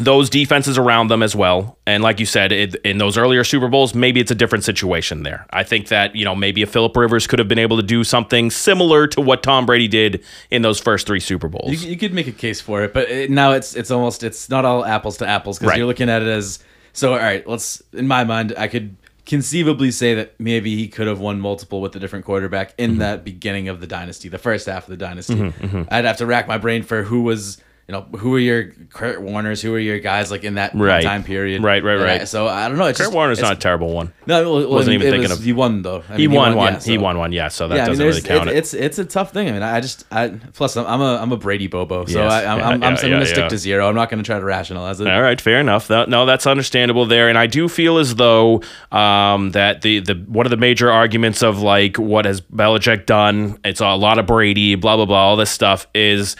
those defenses around them as well. And like you said, it, in those earlier Super Bowls, maybe it's a different situation there. I think that, you know, maybe a Philip Rivers could have been able to do something similar to what Tom Brady did in those first three Super Bowls. You, you could make a case for it, but it, now it's it's almost it's not all apples to apples because Right. you're looking at it as so. All right, let's. In my mind, I could conceivably say that maybe he could have won multiple with a different quarterback in Mm-hmm. that beginning of the dynasty, the first half of the dynasty. I'd have to rack my brain for who was. You know, who are your Kurt Warners? Who are your guys like in that Right. time period? Right, right, And I- right. so I don't know. It's Kurt just, Warner's not a terrible one. No, well, well, Wasn't I mean, even it thinking was- of- he won though. I He mean, won one. yeah, He so- won one. Yeah, so that yeah, doesn't there's, really count it, it. it's it's a tough thing. I mean, I just I plus I'm, I'm a I'm a Brady bobo, so Yes. I, I'm Yeah, I'm, I'm, I'm gonna yeah. stick to zero. I'm not gonna try to rationalize it. All right, fair enough. That, no, that's understandable there, and I do feel as though um, that the the one of the major arguments of like what has Belichick done, it's a lot of Brady, blah blah blah, all this stuff is.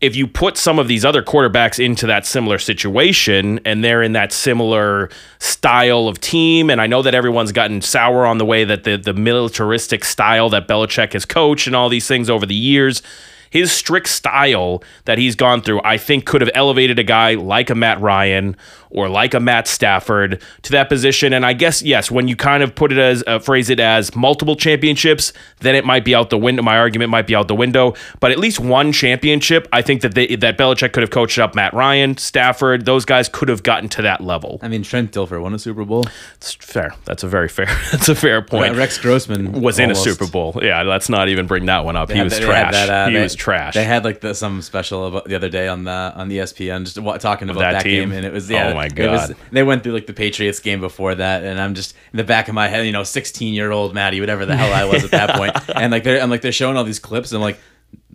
If you put some of these other quarterbacks into that similar situation and they're in that similar style of team, and I know that everyone's gotten sour on the way that the, the militaristic style that Belichick has coached and all these things over the years, his strict style that he's gone through, I think, could have elevated a guy like a Matt Ryan or like a Matt Stafford to that position. And I guess yes, when you kind of put it as uh, phrase it as multiple championships, then it might be out the window. My argument might be out the window. But at least one championship, I think that they, that Belichick could have coached up Matt Ryan, Stafford. Those guys could have gotten to that level. I mean, Trent Dilfer won a Super Bowl. It's fair. That's a very fair. That's a fair point. Rex Grossman was in a. Super Bowl. Yeah, let's not even bring that one up. He had was trash. that, uh, he they- was trash. They had like the, some special about the other day on the on the ESPN just talking about that that, team? game, and it was yeah. Oh my it was- God. they went through like the Patriots game before that, and I'm just in the back of my head, you know, 16 year old Maddie, whatever the hell I was at that point, and like they're I'm like they're showing all these clips, and I'm like.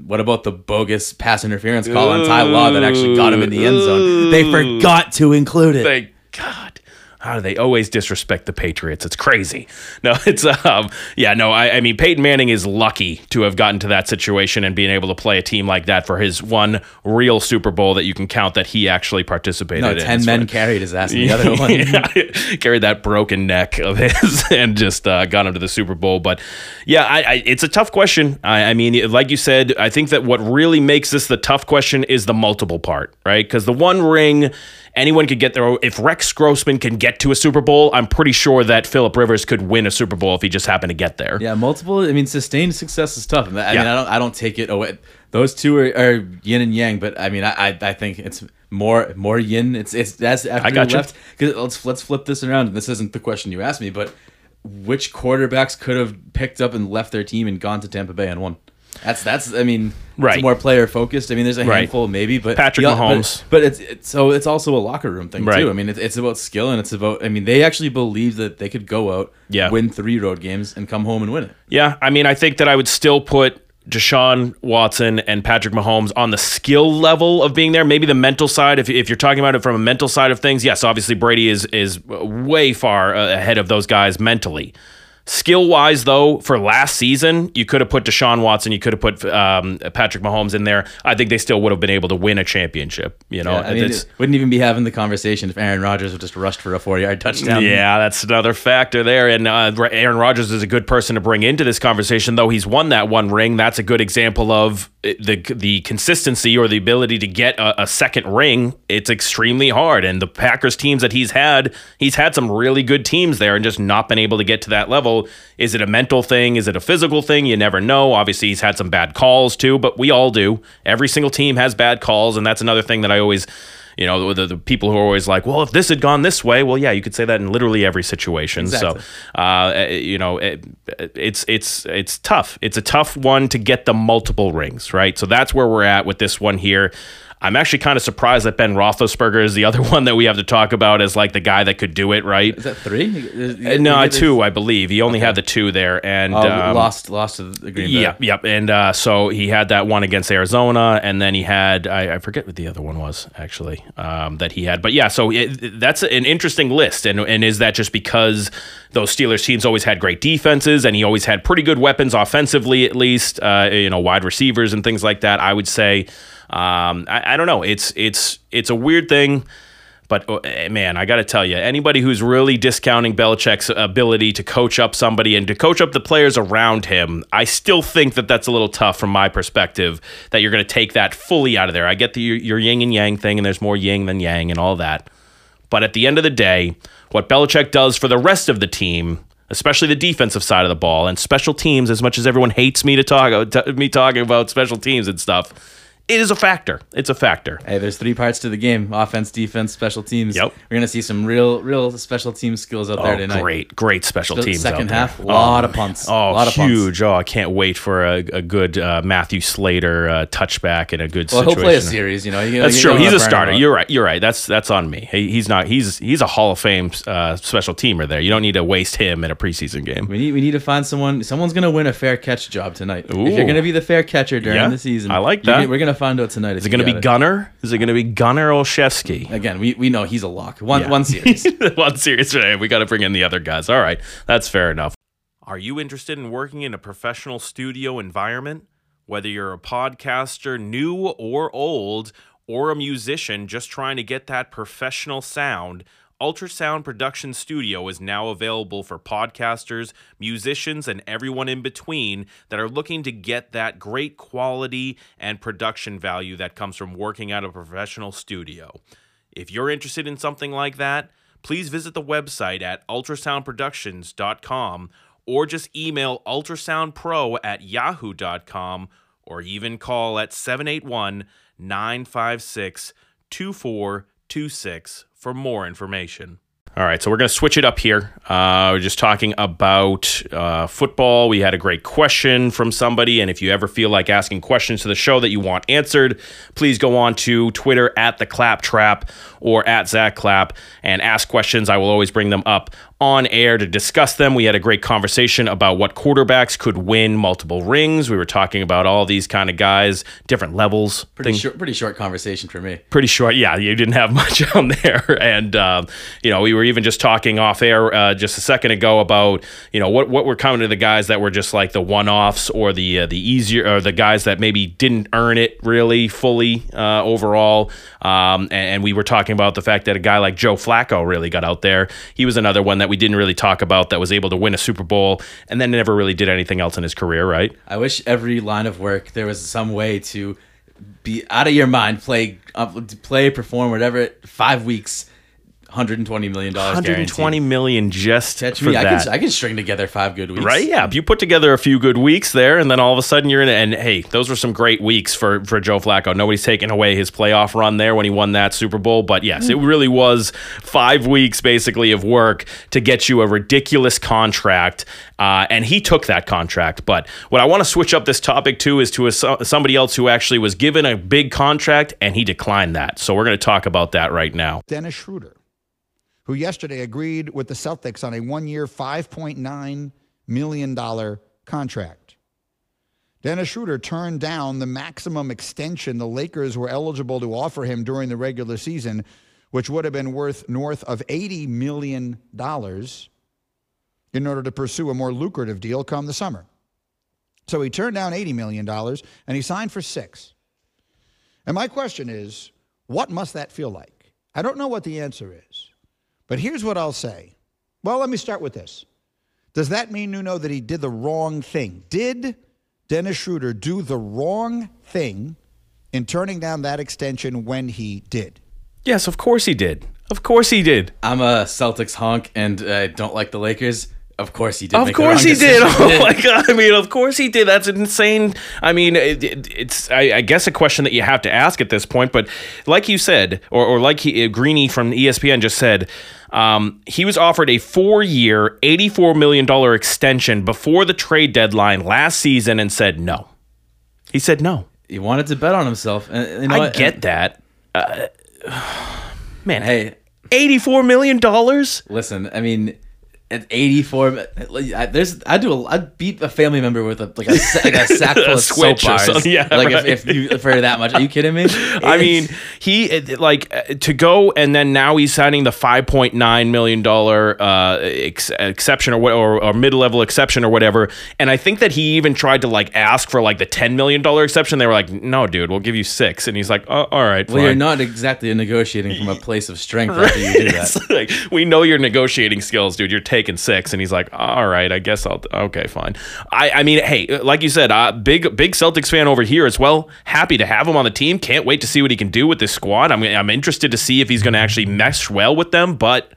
What about the bogus pass interference call on Ty Law that actually got him in the end zone? They forgot to include it. Thank God. How do they always disrespect the Patriots? It's crazy. No, it's um, yeah, no. I, I mean, Peyton Manning is lucky to have gotten to that situation and being able to play a team like that for his one real Super Bowl that you can count that he actually participated no, in. ten It's men carried his ass the other one. Yeah, carried that broken neck of his and just uh, got him to the Super Bowl. But yeah, I, I, it's a tough question. I, I mean, like you said, I think that what really makes this the tough question is the multiple part, right? Because the one ring, anyone could get there. If Rex Grossman can get to a Super Bowl, I'm pretty sure that Philip Rivers could win a Super Bowl if he just happened to get there. Yeah, multiple. I mean, sustained success is tough. I mean, I, don't. I don't take it away. Those two are, are yin and yang, but I mean, I, I, I think it's more more yin. It's it's that's after I got you. left. Because let's let's flip this around. This isn't the question you asked me, but which quarterbacks could have picked up and left their team and gone to Tampa Bay and won? That's that's. I mean, Right. It's more player focused. I mean, there's a Right. handful maybe, but Patrick yeah, Mahomes. But, but it's, it's so it's also a locker room thing Right. too. I mean, it's, it's about skill and it's about. I mean, they actually believe that they could go out, Yeah. win three road games, and come home and win it. Yeah, I mean, I think that I would still put Deshaun Watson and Patrick Mahomes on the skill level of being there. Maybe the mental side, if, if you're talking about it from a mental side of things, yes, obviously Brady is is way far uh, ahead of those guys mentally. Skill wise, though, for last season, you could have put Deshaun Watson, you could have put um, Patrick Mahomes in there. I think they still would have been able to win a championship. You know, Yeah, I mean, It's- it wouldn't even be having the conversation if Aaron Rodgers would just rushed for a four-yard touchdown. Yeah, that's another factor there. And uh, Aaron Rodgers is a good person to bring into this conversation, though he's won that one ring. That's a good example of uh, the the consistency or the ability to get a, a second ring. It's extremely hard, and the Packers teams that he's had, he's had some really good teams there, and just not been able to get to that level. Is it a mental thing? Is it a physical thing? You never know. Obviously, he's had some bad calls too, but we all do. Every single team has bad calls, and that's another thing that I always you know the, the people who are always like well if this had gone this way well yeah you could say that in literally every situation Exactly. so uh, you know it, it's it's it's tough it's a tough one to get the multiple rings right so that's where we're at with this one here I'm actually kind of surprised that Ben Roethlisberger is the other one that we have to talk about as like the guy that could do it, right? Is that three? Uh, no, two, I believe. He only had the two there, and Oh, um, lost, lost to the Green Bay. Yep, yep. And uh, so he had that one against Arizona, and then he had I, I forget what the other one was actually um, that he had. But yeah, so it, that's an interesting list. And and is that just because those Steelers teams always had great defenses, and he always had pretty good weapons offensively, at least uh, you know wide receivers and things like that? I would say. Um, I, I don't know. It's it's it's a weird thing. But uh, man, I got to tell you, anybody who's really discounting Belichick's ability to coach up somebody and to coach up the players around him, I still think that that's a little tough from my perspective. That you're going to take that fully out of there. I get the your, your yin and yang thing, and there's more yin than yang and all that. But at the end of the day, what Belichick does for the rest of the team, especially the defensive side of the ball and special teams, as much as everyone hates me to talk me talking about special teams and stuff, it is a factor. It's a factor. Hey, there's three parts to the game: offense, defense, special teams. Yep. We're gonna see some real, real special team skills out there Oh, tonight. great, great special The teams. second there. half, lot of punts. Oh, lot of punts. huge! Oh, I can't wait for a, a good uh, Matthew Slater uh, touchback and a good Well, he'll play a series. You know, You- That's you true. He's a starter. You're right. You're right. That's that's on me. He, he's not. He's he's a Hall of Fame uh, special teamer. There. You don't need to waste him in a preseason game. We need we need to find someone. Someone's gonna win a fair catch job tonight. Ooh. If you're gonna be the fair catcher during Yeah, the season, I like that. We're gonna find out tonight. Is it going to be Gunner? Is it going to be Gunner Olszewski? Again, we, we know he's a lock. One Yeah. one series. One series today. We got to bring in the other guys. All right, that's fair enough. Are you interested in working in a professional studio environment? Whether you're a podcaster, new or old, or a musician just trying to get that professional sound, Ultrasound Production Studio is now available for podcasters, musicians, and everyone in between that are looking to get that great quality and production value that comes from working at a professional studio. If you're interested in something like that, please visit the website at ultrasoundproductions.com or just email ultrasoundpro at yahoo.com or even call at 781 956 2426 for more information. All right, so we're going to switch it up here. Uh, we're just talking about uh, football. We had a great question from somebody, and if you ever feel like asking questions to the show that you want answered, please go on to Twitter at the Clap Trap or at Zack Clap and ask questions. I will always bring them up on air to discuss them. We had a great conversation about what quarterbacks could win multiple rings. We were talking about all these kind of guys, different levels. Pretty short, pretty short conversation for me. pretty short. Yeah, you didn't have much on there, and um, you know we were even just talking off air uh, just a second ago about you know what what were coming to the guys that were just like the one offs or the uh, the easier or the guys that maybe didn't earn it really fully uh, overall. Um, and, and we were talking about the fact that a guy like Joe Flacco really got out there. He was another one that we didn't really talk about that was able to win a Super Bowl and then never really did anything else in his career, right? I wish every line of work there was some way to be out of your mind, play, uh, play, perform, whatever. Five weeks, hundred and twenty million dollars. 120 million just Catch for me. I that. can I can string together five good weeks. Right? Yeah. If you put together a few good weeks there, and then all of a sudden you're in it. And hey, those were some great weeks for for Joe Flacco. Nobody's taking away his playoff run there when he won that Super Bowl. But yes, it really was five weeks basically of work to get you a ridiculous contract. Uh, and he took that contract. But what I want to switch up this topic to is to a, somebody else who actually was given a big contract and he declined that. So we're going to talk about that right now. Dennis Schroeder, who yesterday agreed with the Celtics on a one year, $5.9 million contract. Dennis Schroeder turned down the maximum extension the Lakers were eligible to offer him during the regular season, which would have been worth north of $80 million in order to pursue a more lucrative deal come the summer. So he turned down $80 million and he signed for six. And my question is, what must that feel like? I don't know what the answer is, but here's what I'll say. Well, let me start with this. Does that mean, Nuno, that he did the wrong thing? Did Dennis Schroeder do the wrong thing in turning down that extension when he did? Yes, of course he did. Of course he did. I'm a Celtics honk and I don't like the Lakers. Of course he did. Of course he did. Oh my god! I mean, of course he did. That's insane. I mean, it, it, it's I, I guess a question that you have to ask at this point. But like you said, or, or like he, uh, Greeny from ESPN just said, um, he was offered a four-year, eighty-four million dollar extension before the trade deadline last season, and said no. He said no. He wanted to bet on himself. And, you know I get that. Uh, man, Hey, eighty-four million dollars. listen. I mean, at 84, I, there's I do a, I'd beat a family member with a like a, like a sack full A of soap bars. Yeah, like right. if, if you for that much, are you kidding me? I mean, he like uh, to go and then now he's signing the five point nine million dollar uh, ex- exception or what or, or mid level exception or whatever. And I think that he even tried to like ask for like the ten million dollar exception. They were like, "No, dude, we'll give you six. And he's like, oh, "All right, well, you're not exactly negotiating from a place of strength after you do that. Like, we know your negotiating skills, dude. You're taking six, and he's like, "All right, I guess I'll." Okay, fine. I, I mean, hey, like you said, uh, big, big Celtics fan over here as well. Happy to have him on the team. Can't wait to see what he can do with this squad. I'm, I'm interested to see if he's going to actually mesh well with them. But,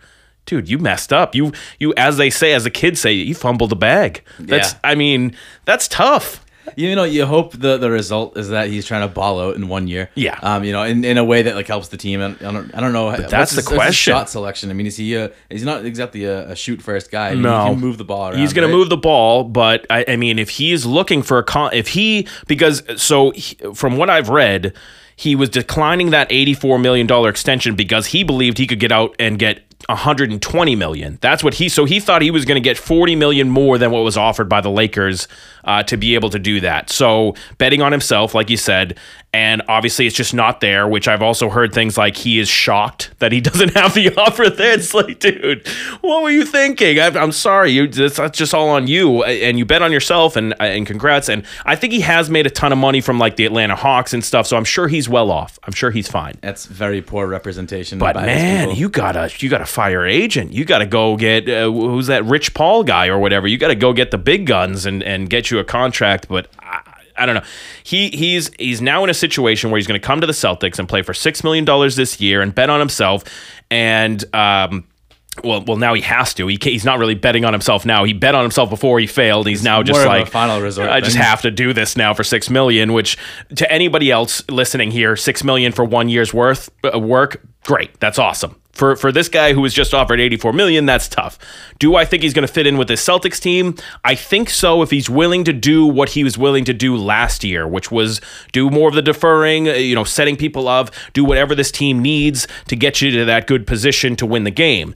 dude, you messed up. You, you, as they say, as the kids say, you fumbled the bag. That's, Yeah. I mean, that's tough. You know, you hope the, the result is that he's trying to ball out in one year. Yeah. Um, you know, in, in a way that like helps the team. And I don't I don't know. But that's the question. shot selection. I mean, is he a, he's not exactly a, a shoot first guy. I mean, No. he can move the ball around. He's going right? to move the ball, but I, I mean, if he's looking for a con, if he because so he, from what I've read, he was declining that eighty-four million dollar extension because he believed he could get out and get 120 million. That's what he so he thought he was going to get 40 million more than what was offered by the Lakers uh, to be able to do that. So betting on himself, like you said, and obviously it's just not there. Which I've also heard things like he is shocked that he doesn't have the offer there. It's like, dude, what were you thinking? I, I'm sorry, you that's that's just all on you, and you bet on yourself, and and congrats. And I think he has made a ton of money from like the Atlanta Hawks and stuff. So I'm sure he's well off. I'm sure he's fine. That's very poor representation. But man, you gotta you gotta fire agent. You gotta go get uh, who's that Rich Paul guy or whatever. You gotta go get the big guns and and get you a contract. But I, I don't know. He he's he's now in a situation where he's going to come to the Celtics and play for six million dollars this year and bet on himself. And um, well, well, now he has to. He he's not really betting on himself now. He bet on himself before he failed. He's now just like final resort I just have to do this now for six million. Which to anybody else listening here, six million for one year's worth uh, work, great. That's awesome. For for this guy who was just offered 84 million, that's tough. Do I think he's going to fit in with the Celtics team? I think so if he's willing to do what he was willing to do last year, which was do more of the deferring, uh, you know, setting people up, do whatever this team needs to get you to that good position to win the game.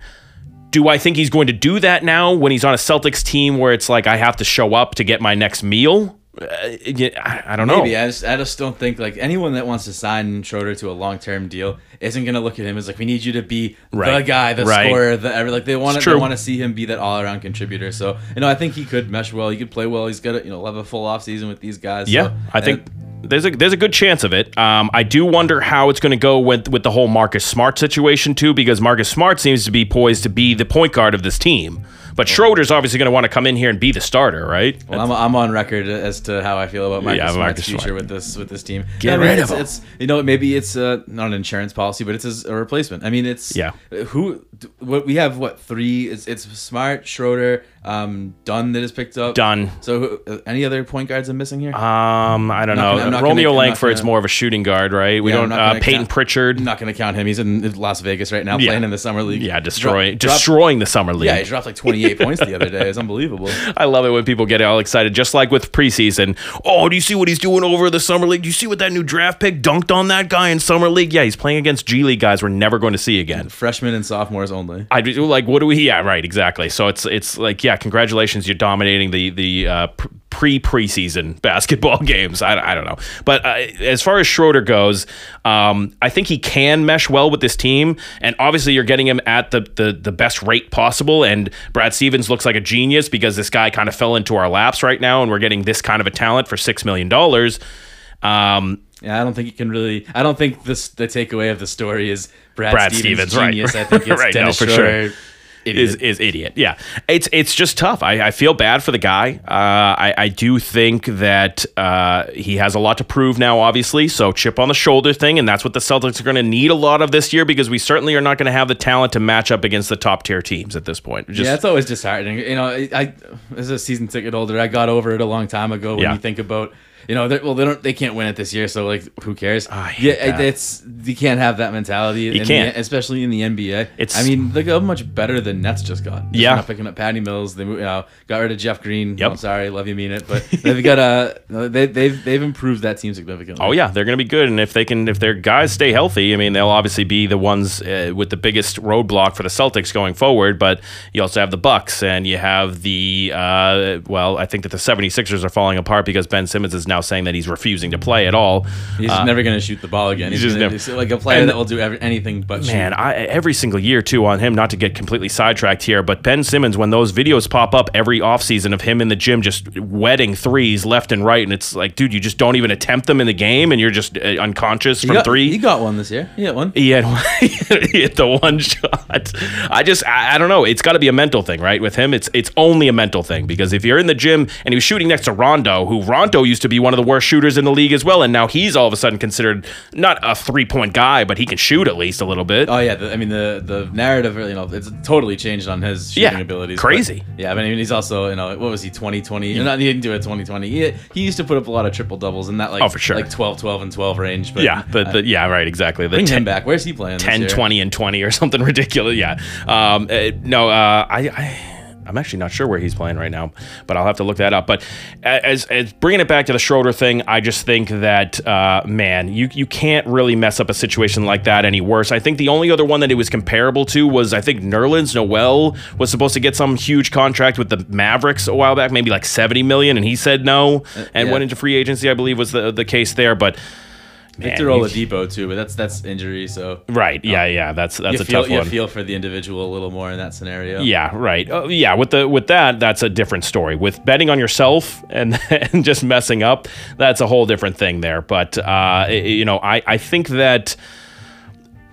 Do I think he's going to do that now when he's on a Celtics team where it's like I have to show up to get my next meal? Uh, yeah, I, I don't know. Maybe I just I just don't think like anyone that wants to sign Schroeder to a long term deal isn't gonna look at him as like we need you to be the guy, the Right. scorer, the every like they want to they want to see him be that all around contributor. So you know I think he could mesh well. He could play well. He's got a, you know have a full off season with these guys. Yeah, So, I think there's a there's a good chance of it. Um, I do wonder how it's going to go with with the whole Marcus Smart situation too, because Marcus Smart seems to be poised to be the point guard of this team. But Schroeder's obviously going to want to come in here and be the starter, right? Well, I'm, I'm on record as to how I feel about Marcus Yeah, Smart's future Smart. with this with this team. Get I mean, rid it's, of him. It's you know maybe it's uh, not an insurance policy, but it's a replacement. I mean, it's Yeah. Who what we have? What three? It's, it's Smart, Schroeder, um, Dunn that is picked up. Done. So who- uh, any other point guards I'm missing here? Um, I don't know. gonna- Romeo gonna- Langford's gonna- more of a shooting guard, right? We Yeah, don't. Uh, Payton count- Pritchard. I'm not going to count him. He's in Las Vegas right now, Yeah. playing in the summer league. Yeah, destroying destroying the summer league. Yeah, he dropped like 28 points the other day. It's unbelievable. I love it when people get all excited, just like with preseason. Oh, do you see what he's doing over the summer league? Do you see what that new draft pick dunked on that guy in summer league? Yeah, he's playing against G League guys we're never going to see again. Freshmen and sophomores only. I do like what do we? Yeah, right, exactly. So it's it's like yeah, congratulations, you're dominating the the uh, pre preseason basketball games. I, I don't know, but uh, as far as Schroeder goes, um, I think he can mesh well with this team, and obviously you're getting him at the the the best rate possible. And Brad Stevens looks like a genius because this guy kind of fell into our laps right now, and we're getting this kind of a talent for six million dollars. Um, Yeah, I don't think you can really. I don't think this the takeaway of the story is Brad, Brad Stevens, Stevens, right. genius. I think it's Right, no, Dennis for Schroeder, sure. Idiot. is is idiot. Yeah, it's it's just tough. I, I feel bad for the guy. Uh, I I do think that uh, he has a lot to prove now. Obviously, so chip on the shoulder thing, and that's what the Celtics are going to need a lot of this year because we certainly are not going to have the talent to match up against the top tier teams at this point. Just, yeah, it's always disheartening. You know, I, I as a season ticket holder, I got over it a long time ago. When Yeah. you think about, you know, well, they don't, they can't win it this year, so like, who cares? I yeah, that. it's you can't have that mentality. in can't. especially in the NBA. It's- I mean, look how much better the Nets just got. Just Yeah. not picking up Patty Mills. They you know, got rid of Jeff Green. Yep. I'm sorry, love you, mean it, but they've got a they they've they've improved that team significantly. Oh yeah, they're going to be good, and if they can, if their guys stay healthy, I mean, they'll obviously be the ones uh, with the biggest roadblock for the Celtics going forward. But you also have the Bucks, and you have the uh, well, I think that the 76ers are falling apart because Ben Simmons is now saying that he's refusing to play at all. He's just never going to shoot the ball again. He's, just gonna, never- he's like a player that will do every, anything but Man, shoot. I, every single year too on him. Not to get completely sidetracked here, but Ben Simmons, when those videos pop up every offseason of him in the gym just wetting threes left and right, and it's like, dude, you just don't even attempt them in the game, and you're just uh, unconscious He from got, three. He got one this year. He got one. He had, he hit the one shot. I just, I, I don't know. It's got to be a mental thing, right? With him, it's it's only a mental thing because if you're in the gym and he was shooting next to Rondo, who Rondo used to be one of the worst shooters in the league as well, and now he's all of a sudden considered not a three point guy, but he can shoot at least a little bit. Oh yeah, the, I mean the the narrative, you know, it's totally changed on his shooting Yeah, abilities. crazy. But, yeah, but I mean he's also, you know, what was he, 2020? Not he didn't do it 2020. He, he used to put up a lot of triple doubles in that like Oh, for sure. like 12, 12 and 12 range. But yeah, the, the, yeah, right, exactly. The bring 10, him back. Where's he playing? this 10 year? 20 and 20 or something ridiculous. Yeah. Um, uh, no, uh, I, I I'm actually not sure where he's playing right now, but I'll have to look that up. But as, as bringing it back to the Schroeder thing, I just think that uh, man, you you can't really mess up a situation like that any worse. I think the only other one that it was comparable to was I think Nerlens Noel was supposed to get some huge contract with the Mavericks a while back, maybe like 70 million, and he said no and yeah. went into free agency. I believe was the the case there, but. Victor man, you- Oladipo too, but that's that's injury. So Right. Yeah. Yeah. That's that's you a feel tough you one. feel for the individual a little more in that scenario. Yeah, right. Uh, yeah, with the with that, that's a different story. With betting on yourself and, and just messing up, that's a whole different thing there. But uh, you know, I I think that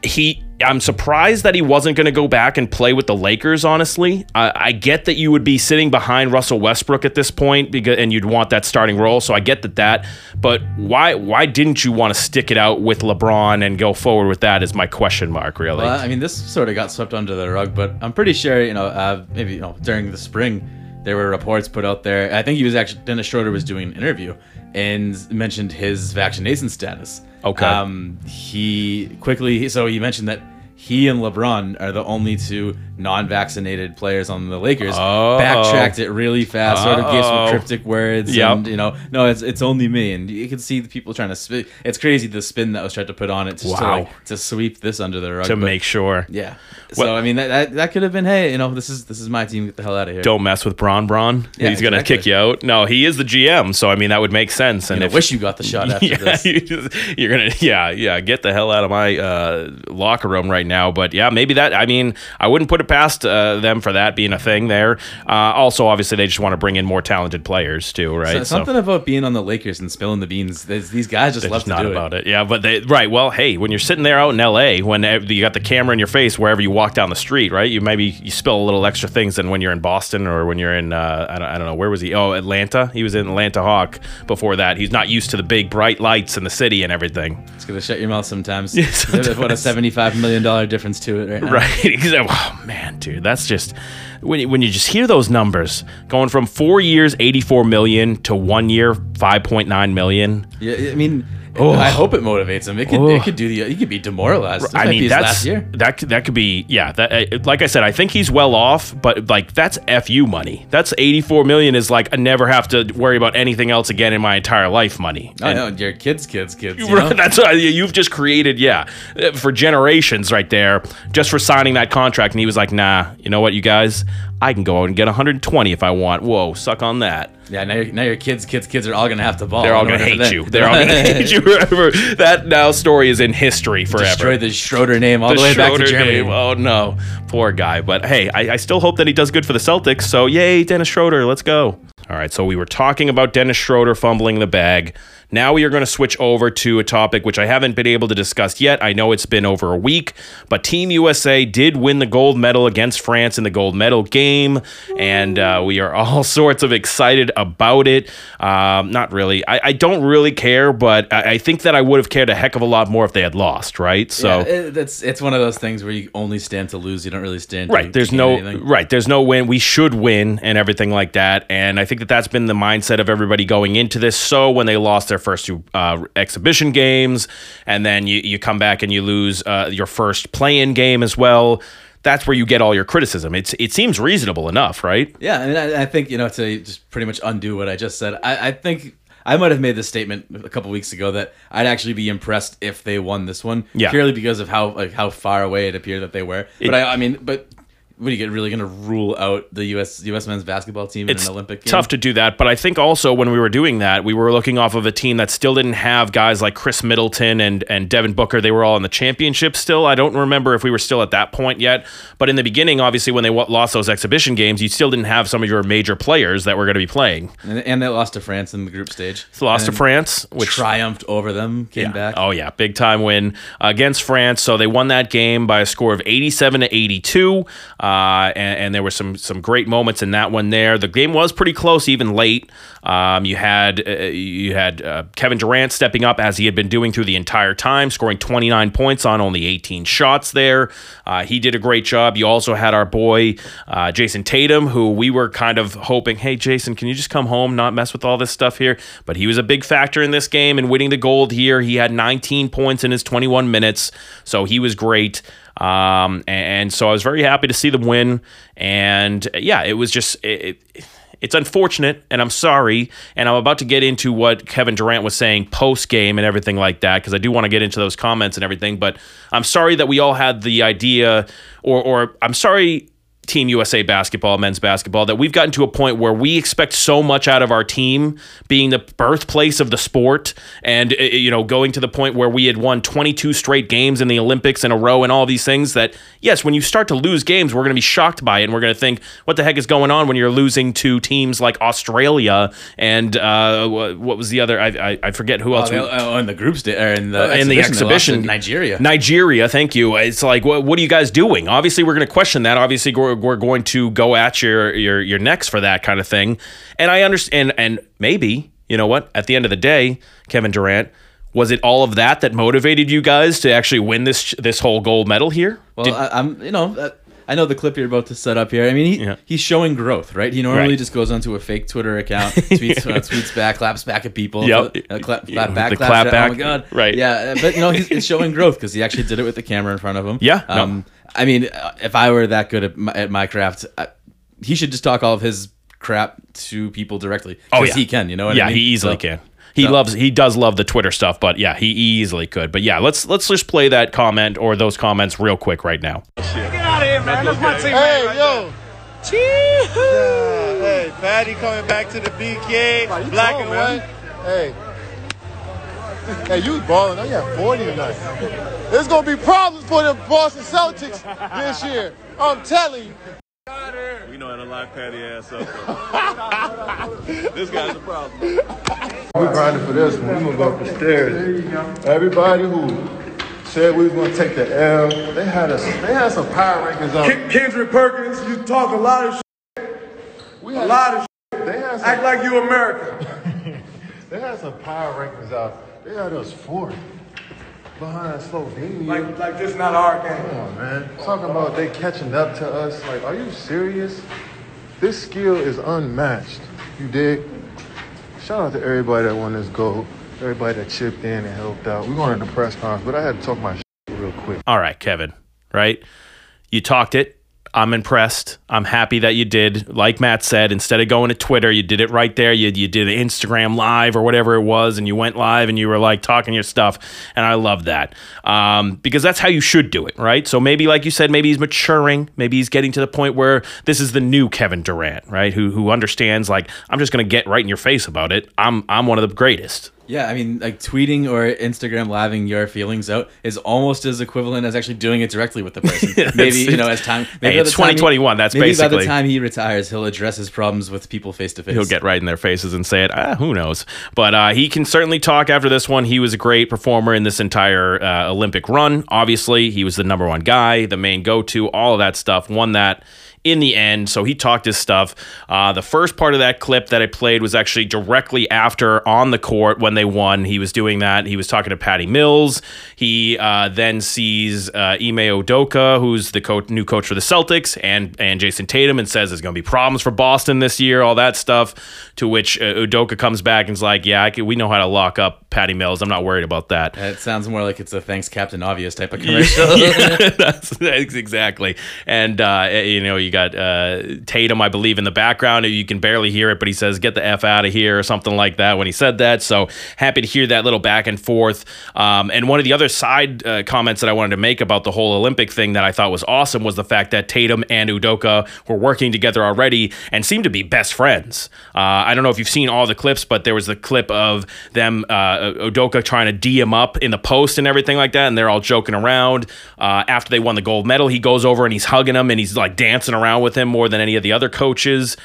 he. I'm surprised that he wasn't going to go back and play with the Lakers. Honestly, I, I get that you would be sitting behind Russell Westbrook at this point because and you'd want that starting role. So I get that that. But why why didn't you want to stick it out with LeBron and go forward with that? Is my question mark really? Well, I mean, this sort of got swept under the rug, but I'm pretty sure, you know, uh, maybe you know during the spring, there were reports put out there. I think he was actually Dennis Schroeder was doing an interview and mentioned his vaccination status. Okay. Um, he quickly, so he mentioned that he and LeBron are the only two non-vaccinated players on the Lakers. Oh. Backtracked it really fast, sort of gave some cryptic words, Yep. and you know, no, it's it's only me, and you can see the people trying to spin. It's crazy the spin that was tried to put on it, to, Wow. like, to sweep this under the rug. to but- make sure. yeah. Well- so I mean, that, that that could have been, hey, you know, this is this is my team. Get the hell out of here. Don't mess with Bron Bron. Yeah, He's gonna kick you out. No, he is the GM, so I mean that would make sense. And I wish you got the shot after yeah, this. you just- you're gonna yeah yeah get the hell out of my uh, locker room right now. But yeah, maybe that. I mean, I wouldn't put it past uh, them for that being a thing there. Uh, also, obviously, they just want to bring in more talented players too, right? So- something about being on the Lakers and spilling the beans. There's, these guys just love just to not do about it. Yeah, but they right. Well, hey, when you're sitting there out in L.A., when you got the camera in your face wherever you walk down the street, right? You maybe you spill a little extra things than when you're in Boston or when you're in uh, I, don't, I don't know where was he? Oh, Atlanta. He was in Atlanta Hawk before that. He's not used to the big bright lights in the city and everything. It's gonna shut your mouth sometimes. Yeah, There's what a seventy-five million dollar difference to it right now. Right. Exactly. Oh, man, dude, that's just when you, when you just hear those numbers going from four years, eighty-four million to one year, five point nine million. Yeah, I mean, Oh. I hope it motivates him. It could, Oh. it could do the. He could be demoralized. This I mean, that's last year. that could- that could be yeah. That uh, like I said, I think he's well off, but like that's fu money. That's eighty four million. Is like I never have to worry about anything else again in my entire life. Money. I And- know your kids, kids, kids. You know? That's what you've just created, yeah, uh, for generations right there, just for signing that contract. And he was like, "Nah, you know what, you guys, I can go out and get 120 if I want. Whoa, suck on that. Yeah, now, your now your kids, kids, kids are all gonna have to ball. They're all gonna hate you. They're all gonna hate you forever. That now story is in history forever. Destroy the Schroeder name all the, the way back to Germany. name. Oh no, poor guy. But hey, I, I still hope that he does good for the Celtics. So yay, Dennis Schroeder, let's go. All right, so we were talking about Dennis Schroeder fumbling the bag. Now we are going to switch over to a topic which I haven't been able to discuss yet. I know it's been over a week, but Team USA did win the gold medal against France in the gold medal game, and uh, we are all sorts of excited about it. Um, not really. I, I don't really care, but I, I think that I would have cared a heck of a lot more if they had lost, right? So. yeah, it, that's it's one of those things where you only stand to lose. You don't really stand. Right. To There's no anything. right. There's no win. We should win and everything like that. And I think that that's been the mindset of everybody going into this. So when they lost their first two uh, exhibition games, and then you you come back and you lose uh, your first play-in game as well. That's where you get all your criticism. It's it seems reasonable enough, right? Yeah, and I, I think you know to just pretty much undo what I just said. I, I think I might have made this statement a couple weeks ago that I'd actually be impressed if they won this one. Yeah. purely because of how like how far away it appeared that they were. It- but I, I mean, but what are you get really going to rule out the U.S. U.S. men's basketball team it's in an Olympic game? tough to do that. But I think also when we were doing that, we were looking off of a team that still didn't have guys like Khris Middleton and and Devin Booker. They were all in the championship still. I don't remember if we were still at that point yet. But in the beginning, obviously, when they wa- lost those exhibition games, you still didn't have some of your major players that were going to be playing. and, and they lost to France in the group stage. They Lost to France, which triumphed over them. Came yeah. back. Oh yeah, big time win against France. So they won that game by a score of 87 to 82, uh, and, and there were some some great moments in that one. There, the game was pretty close, even late. Um, you had uh, you had uh, Kevin Durant stepping up as he had been doing through the entire time, scoring 29 points on only 18 shots. There, uh, he did a great job. You also had our boy uh, Jayson Tatum, who we were kind of hoping, hey Jayson, can you just come home, not mess with all this stuff here? But he was a big factor in this game and winning the gold here. He had 19 points in his 21 minutes, so he was great. Um, and, so I was very happy to see them win. And uh, yeah, it was just it, it, it's unfortunate, and I'm sorry. And I'm about to get into what Kevin Durant was saying post game and everything like that because I do want to get into those comments and everything. But I'm sorry that we all had the idea, or or I'm sorry. Team USA basketball, men's basketball, that we've gotten to a point where we expect so much out of our team being the birthplace of the sport and, uh, you know, going to the point where we had won 22 straight games in the Olympics in a row and all these things that, yes, when you start to lose games, we're going to be shocked by it and we're going to think, what the heck is going on when you're losing to teams like Australia and uh, what, was the other? I, I, I forget who else. Oh, we- oh, in the groups, stage, or in the in the exhibition, they lost to exhibition, Nigeria. Nigeria, thank you. It's like, what, what are you guys doing? Obviously, we're going to question that. Obviously, we're, we're going to go at your your your necks for that kind of thing. And I understand. And maybe you know what? At the end of the day, Kevin Durant. Was it all of that that motivated you guys to actually win this this whole gold medal here? Well, I, I'm you know uh, I know the clip you're about to set up here. I mean, he, Yeah. he's showing growth, right? He normally Right. just goes onto a fake Twitter account, tweets, uh, tweets back, claps back at people. Yep. Uh, clap, Yeah, clap back, the claps clap back. back. Oh my god! Right. Yeah, uh, but you know, he's it's showing growth because he actually did it with the camera in front of him. Yeah, no. I mean, uh, if I were that good at my, at my craft, I, he should just talk all of his crap to people directly. Oh yeah. he can. You know what yeah, I mean? he easily So- can. He so- loves he does love the Twitter stuff, but yeah, he easily could. But yeah, let's let's just play that comment or those comments real quick right now. Hey, yo. Yeah, hey, Patty coming back to the BK, black and white. Hey. Hey, you was balling. You had 40 tonight. There's going to be problems for the Boston Celtics this year. I'm telling you. We know how to lock Patty ass up. this guy's a problem. We're grinding for this one. We gonna go up the stairs. Everybody who said we was gonna take the L, they had us. They had some power rankings out. Kendrick Perkins, you talk a lot of shit. We had A lot of shit. They had Act like you American. They had some power rankings out. They had us fourth behind Slovenia. Like, like this not our game. Come on, man. Talking about they catching up to us. Like, are you serious? This skill is unmatched. You dig? Shout out to everybody that won this gold. Everybody that chipped in and helped out. We going to the press conference, but I had to talk my shit real quick. All right, Kevin, right? You talked it. I'm impressed. I'm happy that you did. Like Matt said, instead of going to Twitter, you did it right there. You, you did an Instagram live or whatever it was, and you went live and you were like talking your stuff. And I love that um, because that's how you should do it, right? So maybe, like you said, maybe he's maturing. Maybe he's getting to the point where this is the new Kevin Durant, right? Who who understands like I'm just going to get right in your face about it. I'm I'm one of the greatest. Yeah, I mean, like tweeting or Instagram living your feelings out is almost as equivalent as actually doing it directly with the person. maybe you know, as time. Maybe Hey, it's the 2021, that's maybe by the time he retires, he'll address his problems with people face to face. He'll get right in their faces and say it. Ah, who knows? But uh, he can certainly talk after this one. He was a great performer in this entire uh, Olympic run. Obviously, he was the number one guy, the main go to, all of that stuff. Won that in the end. So he talked his stuff. Uh, the first part of that clip that I played was actually directly after on the court when they won. He was doing that. He was talking to Patty Mills. He uh, then sees uh, Ime Udoka, who's the coach, new coach for the Celtics, and and Jayson Tatum, and says there's going to be problems for Boston this year. All that stuff. To which uh, Udoka comes back and is like, "Yeah, I can, we know how to lock up Patty Mills. I'm not worried about that." It sounds more like it's a thanks Captain Obvious type of commercial. Yeah, that's, that's exactly. And uh, you know, you got uh, Tatum, I believe, in the background. You can barely hear it, but he says, "Get the f out of here" or something like that when he said that. So happy to hear that little back and forth. Um, and one of the other side uh, comments that I wanted to make about the whole Olympic thing that I thought was awesome was the fact that Tatum and Udoka were working together already and seemed to be best friends. Uh, I don't know if you've seen all the clips, but there was the clip of them uh, Udoka trying to d him up in the post and everything like that, and they're all joking around. Uh, after they won the gold medal, he goes over and he's hugging him and he's like dancing around with him more than any of the other coaches.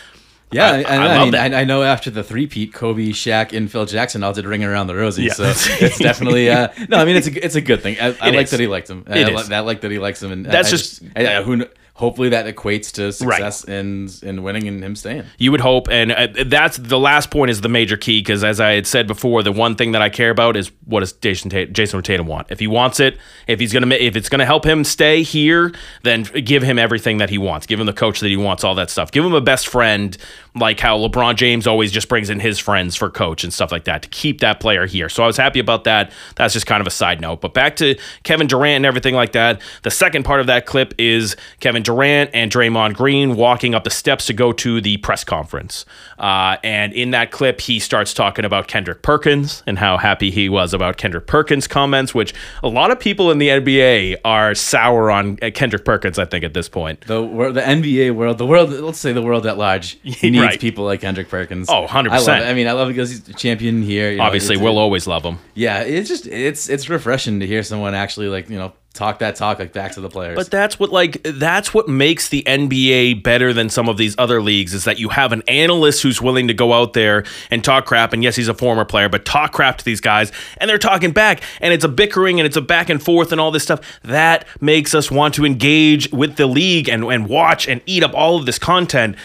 Yeah, I- I, I I, mean. I, I know after the three-peat, Kobe, Shaq, and Phil Jackson all did ringing around the rosy. Yeah. So it's definitely uh, no. I mean, it's a it's a good thing. I, like is. that he liked him. It I, is. I like that he likes him, and That's just- who. kn- Hopefully that equates to success and and winning and him staying. You would hope, and uh, that's the last point is the major key because, as I had said before, the one thing that I care about is what does Jayson Tatum, Jayson Tatum want? If he wants it, if he's gonna, if it's gonna help him stay here, then give him everything that he wants. Give him the coach that he wants, all that stuff. Give him a best friend, like how LeBron James always just brings in his friends for coach and stuff like that to keep that player here. So I was happy about that. That's just kind of a side note. But back to Kevin Durant and everything like that. The second part of that clip is Kevin Durant and Draymond Green walking up the steps to go to the press conference. Uh, and in that clip, he starts talking about Kendrick Perkins and how happy he was about Kendrick Perkins' comments, which a lot of people in the NBA are sour on uh, Kendrick Perkins, I think, at this point. The the NBA world, the world. Let's say the world at large needs Right. people like Kendrick Perkins. Oh, 100%. I, love it. Mean, I love it because he's a champion here. you know, Obviously, we'll always love him. Yeah, it's just it's it's refreshing to hear someone actually like you know talk that talk like back to the players. But that's what like that's what makes the NBA better than some of these other leagues is that you have an analyst who's willing to go out there and talk crap and yes he's a former player but talk crap to these guys and they're talking back and it's a bickering and it's a back and forth and all this stuff that makes us want to engage with the league and and watch and eat up all of this content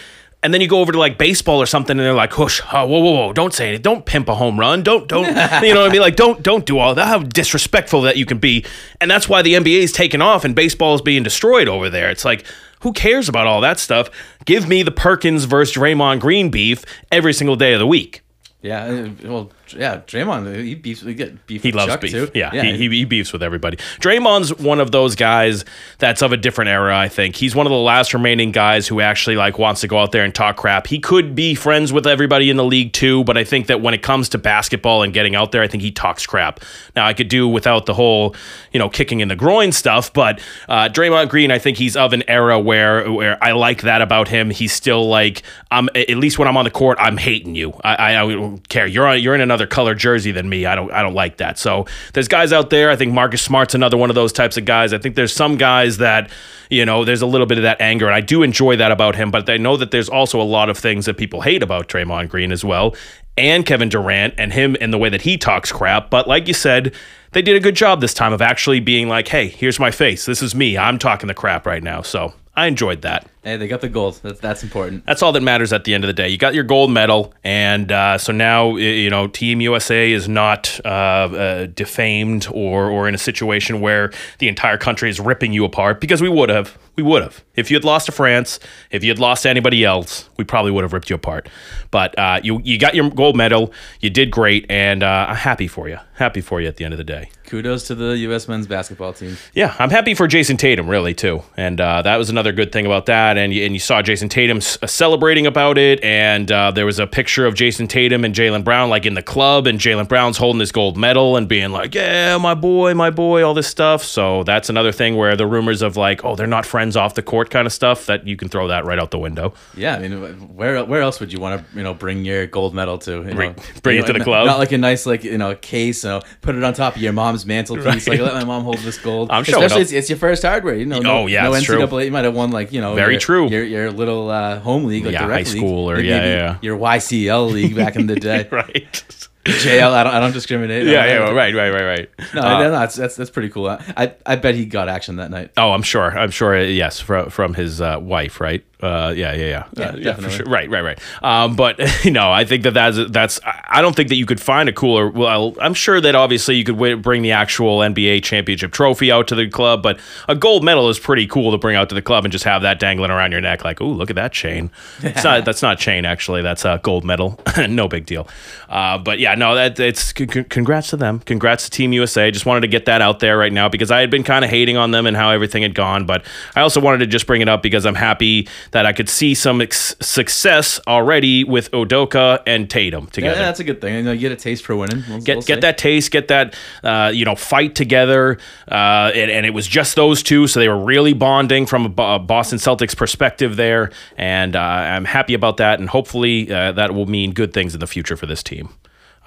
and then you go over to like baseball or something, and they're like, "Hush, oh, whoa, whoa, whoa! Don't say it. Don't pimp a home run. Don't, don't. you know what I mean? Like, don't, don't do all that. How disrespectful that you can be." And that's why the NBA is taking off and baseball is being destroyed over there. It's like, Who cares about all that stuff? Give me the Perkins versus Draymond Green beef every single day of the week. Yeah, uh, well, yeah, Draymond, he beefs, we get beef. He with loves Chuck beef. Too. Yeah, He, he, he beefs with everybody. Draymond's one of those guys that's of a different era, I think. He's one of the last remaining guys who actually like wants to go out there and talk crap. He could be friends with everybody in the league too, but I think that when it comes to basketball and getting out there, I think he talks crap. Now, I could do without the whole, you know, kicking in the groin stuff, but uh, Draymond Green, I think he's of an era where where I like that about him. He's still like, I'm at least when I'm on the court, I'm hating you. I, I, I don't care. You're on, you're in another color jersey than me. I don't I don't like that. So there's guys out there. I think Marcus Smart's another one of those types of guys. I think there's some guys that you know there's a little bit of that anger, and I do enjoy that about him. But I know that there's also a lot of things that people hate about Draymond Green as well, and Kevin Durant and him and the way that he talks crap. But like you said. They did a good job this time of actually being like, "Hey, here's my face. This is me. I'm talking the crap right now." So I enjoyed that. Hey, they got the gold. That's that's important. That's all that matters at the end of the day. You got your gold medal, and uh, so now you know Team USA is not uh, uh, defamed or or in a situation where the entire country is ripping you apart because we would have. We would have. If you had lost to France, if you had lost to anybody else, we probably would have ripped you apart. But uh, you you got your gold medal. You did great, and uh, I'm happy for you. Happy for you at the end of the day. Kudos to the U.S. men's basketball team. Yeah, I'm happy for Jayson Tatum, really, too. And uh, that was another good thing about that. And you, and you saw Jayson Tatum uh, celebrating about it. And uh, there was a picture of Jayson Tatum and Jaylen Brown, like in the club. And Jaylen Brown's holding his gold medal and being like, yeah, my boy, my boy, all this stuff. So that's another thing where the rumors of like, oh, they're not friends off the court kind of stuff, that you can throw that right out the window. Yeah, I mean, where where else would you want to you know bring your gold medal to? You Bring- know? bring You it to the club? Not like a nice like you know case. You know, put it on top of your mom's mantelpiece. Like let my mom hold this gold. I'm showing Especially it's, it's your first hardware. You know. No, Oh, yeah, no it's true. NCAA. You might have won like you know. Very your, true. Your your little uh, home league, like Yeah, high league. school or- yeah, yeah. Your YCL league back in the day. right. JL. I don't. I don't discriminate. Yeah, yeah, don't- right, right, right, right. No, Uh, no, that's, that's that's pretty cool. I I bet he got action that night. Oh, I'm sure. I'm sure. Yes, from from his uh, wife, right? Uh, yeah, yeah, yeah. Yeah, Uh, for sure. Right, right, right. Um, but you know, I think that that's that's. I don't think that you could find a cooler. Well, I'm sure that obviously you could wi- bring the actual NBA championship trophy out to the club, but a gold medal is pretty cool to bring out to the club and just have that dangling around your neck, like, oh, look at that chain. It's not. That's not chain actually. That's a gold medal. no big deal. Uh, but yeah, no, that it's c- c- congrats to them. Congrats to Team USA. Just wanted to get that out there right now because I had been kind of hating on them and how everything had gone, but I also wanted to just bring it up because I'm happy that I could see some ex- success already with Udoka and Tatum together. Yeah, that's a good thing. You know, you get a taste for winning. We'll- Get we'll get say. that taste, get that uh, you know fight together, uh, and, and it was just those two, so they were really bonding from a, a Boston Celtics perspective there, and uh, I'm happy about that, and hopefully uh, that will mean good things in the future for this team.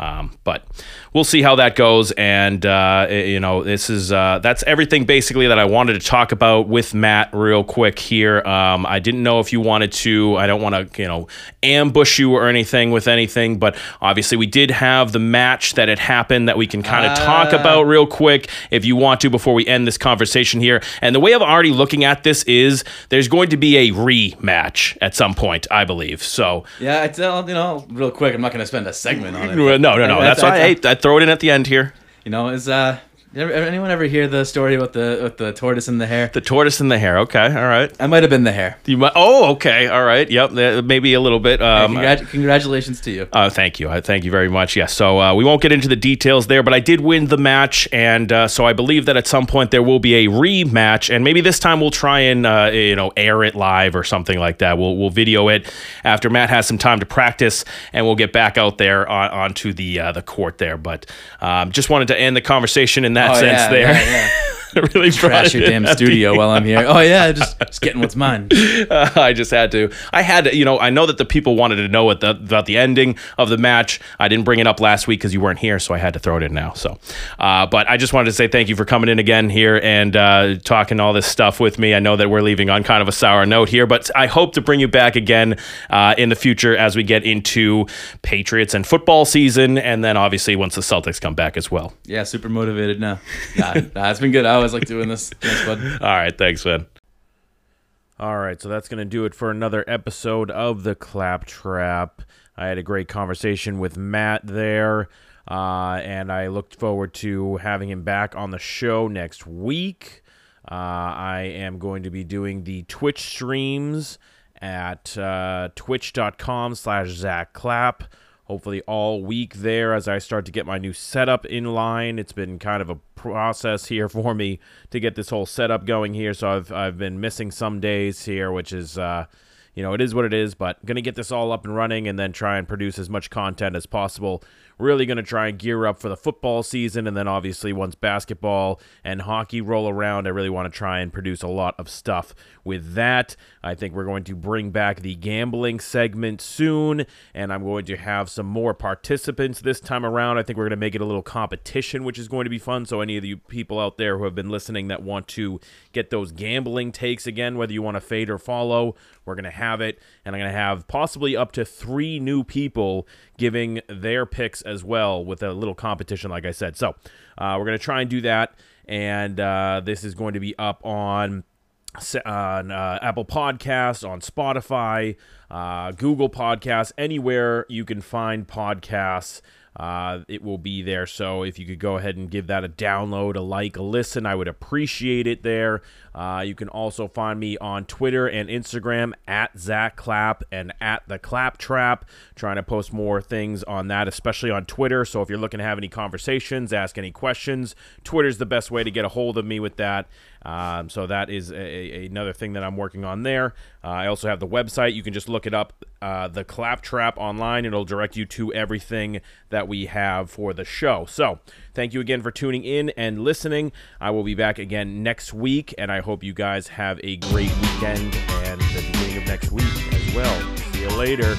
Um, but we'll see how that goes, and uh, you know, this is uh, that's everything basically that I wanted to talk about with Matt real quick here. Um, I didn't know if you wanted to. I don't want to, you know, ambush you or anything with anything, but obviously we did have the match that had happened that we can kind of talk about real quick if you want to before we end this conversation here. And the way I'm already looking at this is there's going to be a rematch at some point, I believe. So. Yeah, I tell you know real quick. I'm not going to spend a segment on it. No, no, no. I- That's I- why I, I throw it in at the end here. You know, is uh, ever- anyone ever hear the story about the with the tortoise and the hare? The tortoise and the hare. Okay, all right. I might have been the hare. You might. Oh, okay, all right. Yep, uh, maybe a little bit. Um, Congrat- congratulations to you. Uh, thank you. I thank you very much. Yes. So uh, we won't get into the details there, but I did win the match, and uh, so I believe that at some point there will be a rematch, and maybe this time we'll try and uh, you know air it live or something like that. We'll we'll video it after Matt has some time to practice, and we'll get back out there on, onto the uh, the court there. But um, just wanted to end the conversation in that Oh, sense yeah, there. yeah, yeah. really Trash your damn studio while I'm here. Oh yeah, just, just getting what's mine. Uh, I just had to. I had to. You know, I know that the people wanted to know the, about the ending of the match. I didn't bring it up last week because you weren't here, so I had to throw it in now. So, uh, but I just wanted to say thank you for coming in again here and uh, talking all this stuff with me. I know that we're leaving on kind of a sour note here, but I hope to bring you back again uh, in the future as we get into Patriots and football season, and then obviously once the Celtics come back as well. Yeah, super motivated now. Nah, nah, it's been good. I always like doing this. Thanks, bud. All right, thanks, man. All right, so that's going to do it for another episode of the Claptrap. I had a great conversation with Matt there, uh, and I looked forward to having him back on the show next week. Uh, I am going to be doing the Twitch streams at uh, twitch.com slash Zack Clapp. Hopefully, all week there as I start to get my new setup in line. It's been kind of a process here for me to get this whole setup going here. So I've, I've been missing some days here, which is. Uh, you know, it is what it is, but going to get this all up and running and then try and produce as much content as possible really going to try and gear up for the football season. And then obviously, once basketball and hockey roll around, I really want to try and produce a lot of stuff with that. I think we're going to bring back the gambling segment soon, and I'm going to have some more participants this time around. I think we're going to make it a little competition, which is going to be fun. So, any of you people out there who have been listening that want to get those gambling takes again, whether you want to fade or follow, we're going to have it. And I'm going to have possibly up to three new people giving their picks as well with a little competition, like I said. So uh, we're going to try and do that. And uh, this is going to be up on on uh, Apple Podcasts, on Spotify, uh, Google Podcasts, anywhere you can find podcasts. Uh, it will be there. So if you could go ahead and give that a download, a like, a listen, I would appreciate it there. Uh, you can also find me on Twitter and Instagram at Zack Clap and at the Clap Trap. Trying to post more things on that, especially on Twitter. So if you're looking to have any conversations, ask any questions, Twitter's the best way to get a hold of me with that. Um, so that is a, a, another thing that I'm working on there. Uh, I also have the website. You can just look it up, uh, the Claptrap online. It'll direct you to everything that we have for the show. So thank you again for tuning in and listening. I will be back again next week, and I hope you guys have a great weekend and the beginning of next week as well. See you later.